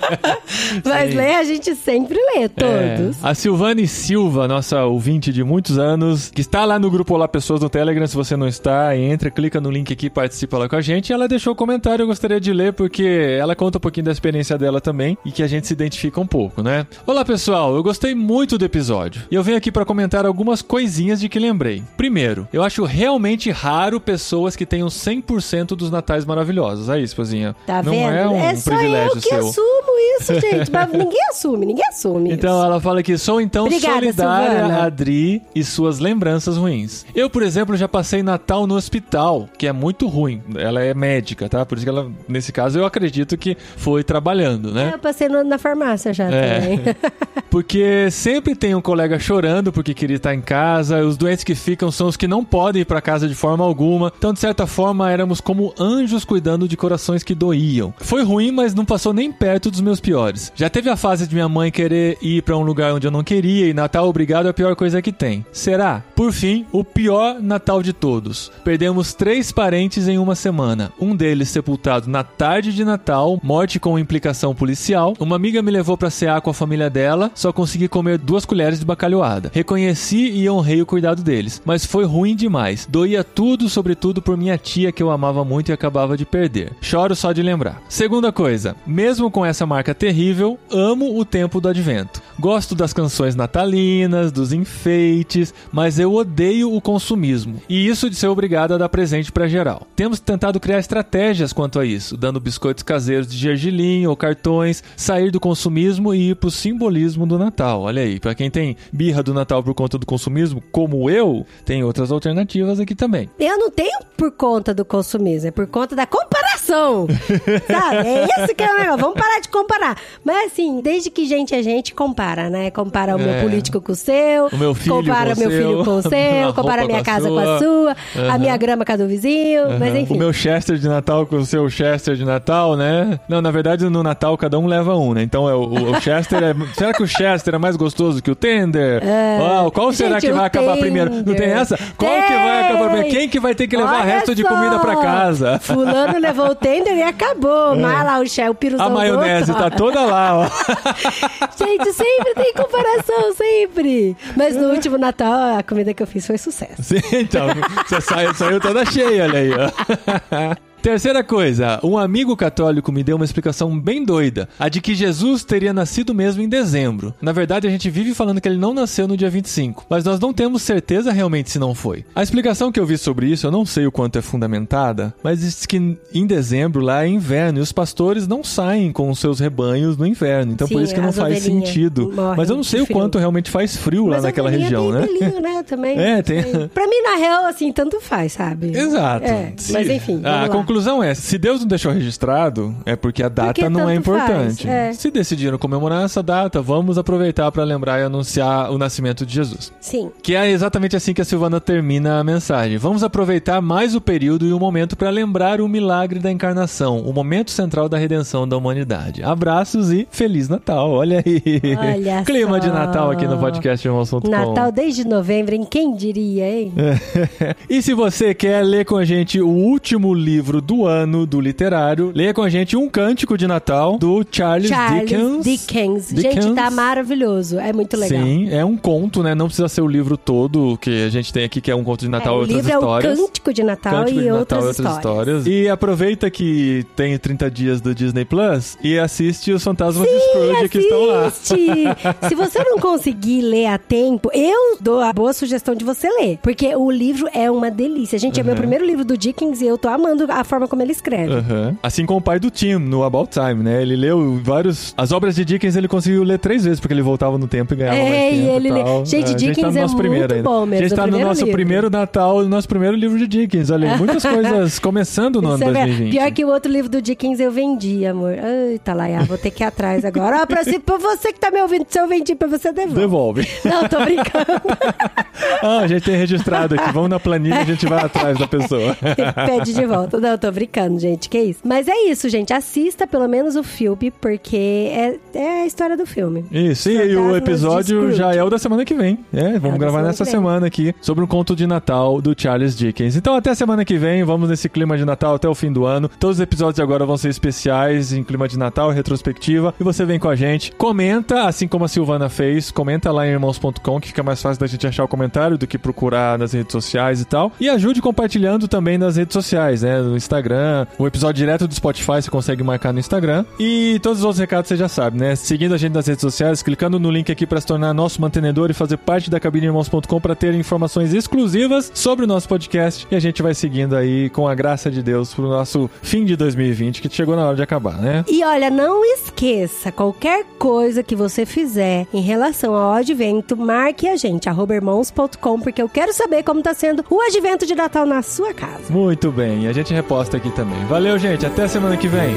Mas sim. ler a gente sempre lê, todos. É. A Silvane Silva, nossa ouvinte de muitos anos, que está lá no grupo Olá Pessoas no Telegram, se você não está, entra, clica no link aqui, participa lá com a gente. Ela deixou o comentário, eu gostaria de ler, porque ela conta um pouquinho da experiência dela também e que a gente se identifica um pouco, né? Olá pessoal, eu gostei muito do episódio e eu venho aqui para comentar algumas coisinhas de que lembrei. Primeiro, eu acho realmente raro pessoas que tenham 100% dos natais maravilhosos. Aí, esposinha. Tá não vendo? é um só privilégio eu que seu. assumo isso, gente. Mas ninguém assume, ninguém assume Então isso. ela fala que sou então Obrigada, solidária Silvana. a Adri e suas lembranças ruins. Eu, por exemplo, já passei Natal no hospital, que é muito ruim. Ela é médica, tá? Por isso que ela, nesse caso, eu acredito que foi trabalhando, né? Eu passei no- na farmácia já É. também. Porque sempre tem um colega chorando porque queria estar em casa, os doentes que ficam são os que não podem ir para casa de forma alguma. Então, de certa forma, éramos como anjos cuidando de corações que doíam. Foi ruim, mas não passou nem perto dos meus piores. Já teve a fase de minha mãe querer ir para um lugar onde eu não queria e Natal obrigado é a pior coisa que tem. Será? Por fim, o pior Natal de todos. Perdemos três parentes em uma semana. Um deles sepultado na tarde de Natal, morte com implicação policial. Uma amiga me levou para cear com a família dela, só consegui comer duas colheres de bacalhoada. Reconheci e honrei o cuidado deles, mas foi ruim demais. Doía tudo, sobretudo por minha tia que eu amava muito e acabava de perder. Choro só de lembrar. Segunda coisa, mesmo com essa marca terrível, amo o tempo do advento. Gosto das canções natalinas, dos enfeites, mas eu odeio o consumismo. E isso de ser obrigado a dar presente pra geral. Temos tentado criar estratégias quanto a isso, dando biscoitos caseiros de gergelim ou cartões, sair do consumismo e ir pro simbolismo do Natal. Olha aí, pra quem tem birra do Natal por conta do consumismo, como eu, tem outras alternativas aqui também. Eu não tenho por conta do consumismo, é por conta da comparação. sabe? É isso que é o negócio. Vamos parar de comparar. Mas assim, desde que gente é gente, compara, né? Compara o meu É. político com o seu, O meu filho compara com o meu seu, filho com o a seu, compara a minha a casa com a sua. sua, a minha grama com a do vizinho, mas enfim. O meu Chester de Natal com o seu Chester de Natal, né? Não, na verdade, no Natal cada um leva um, né? Então é o, o Chester é. será que o Chester é mais gostoso que o Tender? Uau, qual será Gente, que vai acabar primeiro? Não tem Tender. essa? Qual que vai acabar primeiro? Quem que vai ter que levar Olha resto de só, comida pra casa? Fulano levou o tender e acabou. Mas lá o chefe, o piruzão A maionese outro, tá toda lá, ó. Gente, sempre tem comparação, sempre. Mas no último Natal, a comida que eu fiz foi sucesso. Sim, então, você saiu, saiu toda cheia, olha aí, ó. Terceira coisa, um amigo católico me deu uma explicação bem doida, a de que Jesus teria nascido mesmo em dezembro. Na verdade, a gente vive falando que ele não nasceu no dia 25, mas nós não temos certeza realmente se não foi. A explicação que eu vi sobre isso, eu não sei o quanto é fundamentada, mas diz que em dezembro lá é inverno e os pastores não saem com os seus rebanhos no inverno, então por Sim, isso que não faz sentido. Mas eu não sei o quanto realmente faz frio lá Mas a naquela região, né? pelinho, né? Também. É, tem- Pra mim, na real, assim, tanto faz, sabe? Exato. É, mas enfim, A vamos lá. Conclusão é: se Deus não deixou registrado, é porque a data Porque não é importante. é. Se decidiram comemorar essa data, vamos aproveitar para lembrar e anunciar o nascimento de Jesus. Sim. Que é exatamente assim que a Silvana termina a mensagem. Vamos aproveitar mais o período e o momento para lembrar o milagre da encarnação, o momento central da redenção da humanidade. Abraços e Feliz Natal. Olha aí. Olha Clima de só. Natal aqui no podcast Irmão Assunto Natal desde novembro, em quem diria, hein? e se você quer ler com a gente o último livro do ano do literário, leia com a gente Um Cântico de Natal do Charles, Charles Dickens. Dickens. Gente, Dickens. tá maravilhoso. É muito legal. Sim, é um conto, né? Não precisa ser o livro todo que a gente tem aqui, que é um conto de Natal É, e outras livro histórias. é o Cântico de Natal Cântico e de outras, Natal e histórias. E aproveita que tem 30 dias do Disney Plus e assiste os Fantasmas de Scrooge que estão lá. Assiste! Se você não conseguir ler a tempo, eu dou a boa sugestão de você ler. Porque o livro é uma delícia. Gente, é Uhum. meu primeiro livro do Dickens e eu tô amando a forma como ele escreve. Aham. Assim como o pai do Tim no About Time, né? Ele leu vários. As obras de Dickens ele conseguiu ler três vezes, porque ele voltava no tempo e ganhava É, mais e tempo. ele e lê- tal. Gente, gente tá Dickens no é muito primeiro ainda. bom mesmo, A gente tá no nosso livro. primeiro Natal, no nosso primeiro livro de Dickens. Olha aí, muitas coisas começando no ano Você vê? 2020. Pior que o outro livro do Dickens eu vendi, amor. Eita, Laia, vou ter que ir atrás agora. Ó, pra, se, pra você que tá me ouvindo, se eu vendi pra você, devolve. Devolve. Não, tô brincando. Ah, a gente tem registrado aqui. Vamos na planilha, a gente vai atrás da pessoa. Pede de volta. Não, tô brincando, gente. Que isso? Mas é isso, gente. Assista pelo menos o filme, porque é, é a história do filme. Isso, e o episódio já é o da semana que vem. É, vamos da gravar nessa semana aqui sobre um conto de Natal do Charles Dickens. Então até semana que vem, vamos nesse clima de Natal até o fim do ano. Todos os episódios agora vão ser especiais em clima de Natal, retrospectiva. E você vem com a gente, comenta, assim como a Silvana fez, comenta lá em irmãos.com, que fica mais fácil da gente achar o comentário do que procurar nas redes sociais e tal. E ajude compartilhando também nas redes sociais, né? No Instagram, o episódio direto do Spotify você consegue marcar no Instagram. E todos os outros recados você já sabe, né? Seguindo a gente nas redes sociais, clicando no link aqui para se tornar nosso mantenedor e fazer parte da cabineirmãos.com para ter informações exclusivas sobre o nosso podcast. E a gente vai seguindo aí com a graça de Deus pro nosso fim de 2020, que chegou na hora de acabar, né? E olha, não esqueça, qualquer coisa que você fizer em relação ao advento, marque a gente, irmãos.com, porque eu quero saber como tá sendo o advento de Natal na sua casa. Muito bem, e a gente reposta aqui também. Valeu, gente, até semana que vem.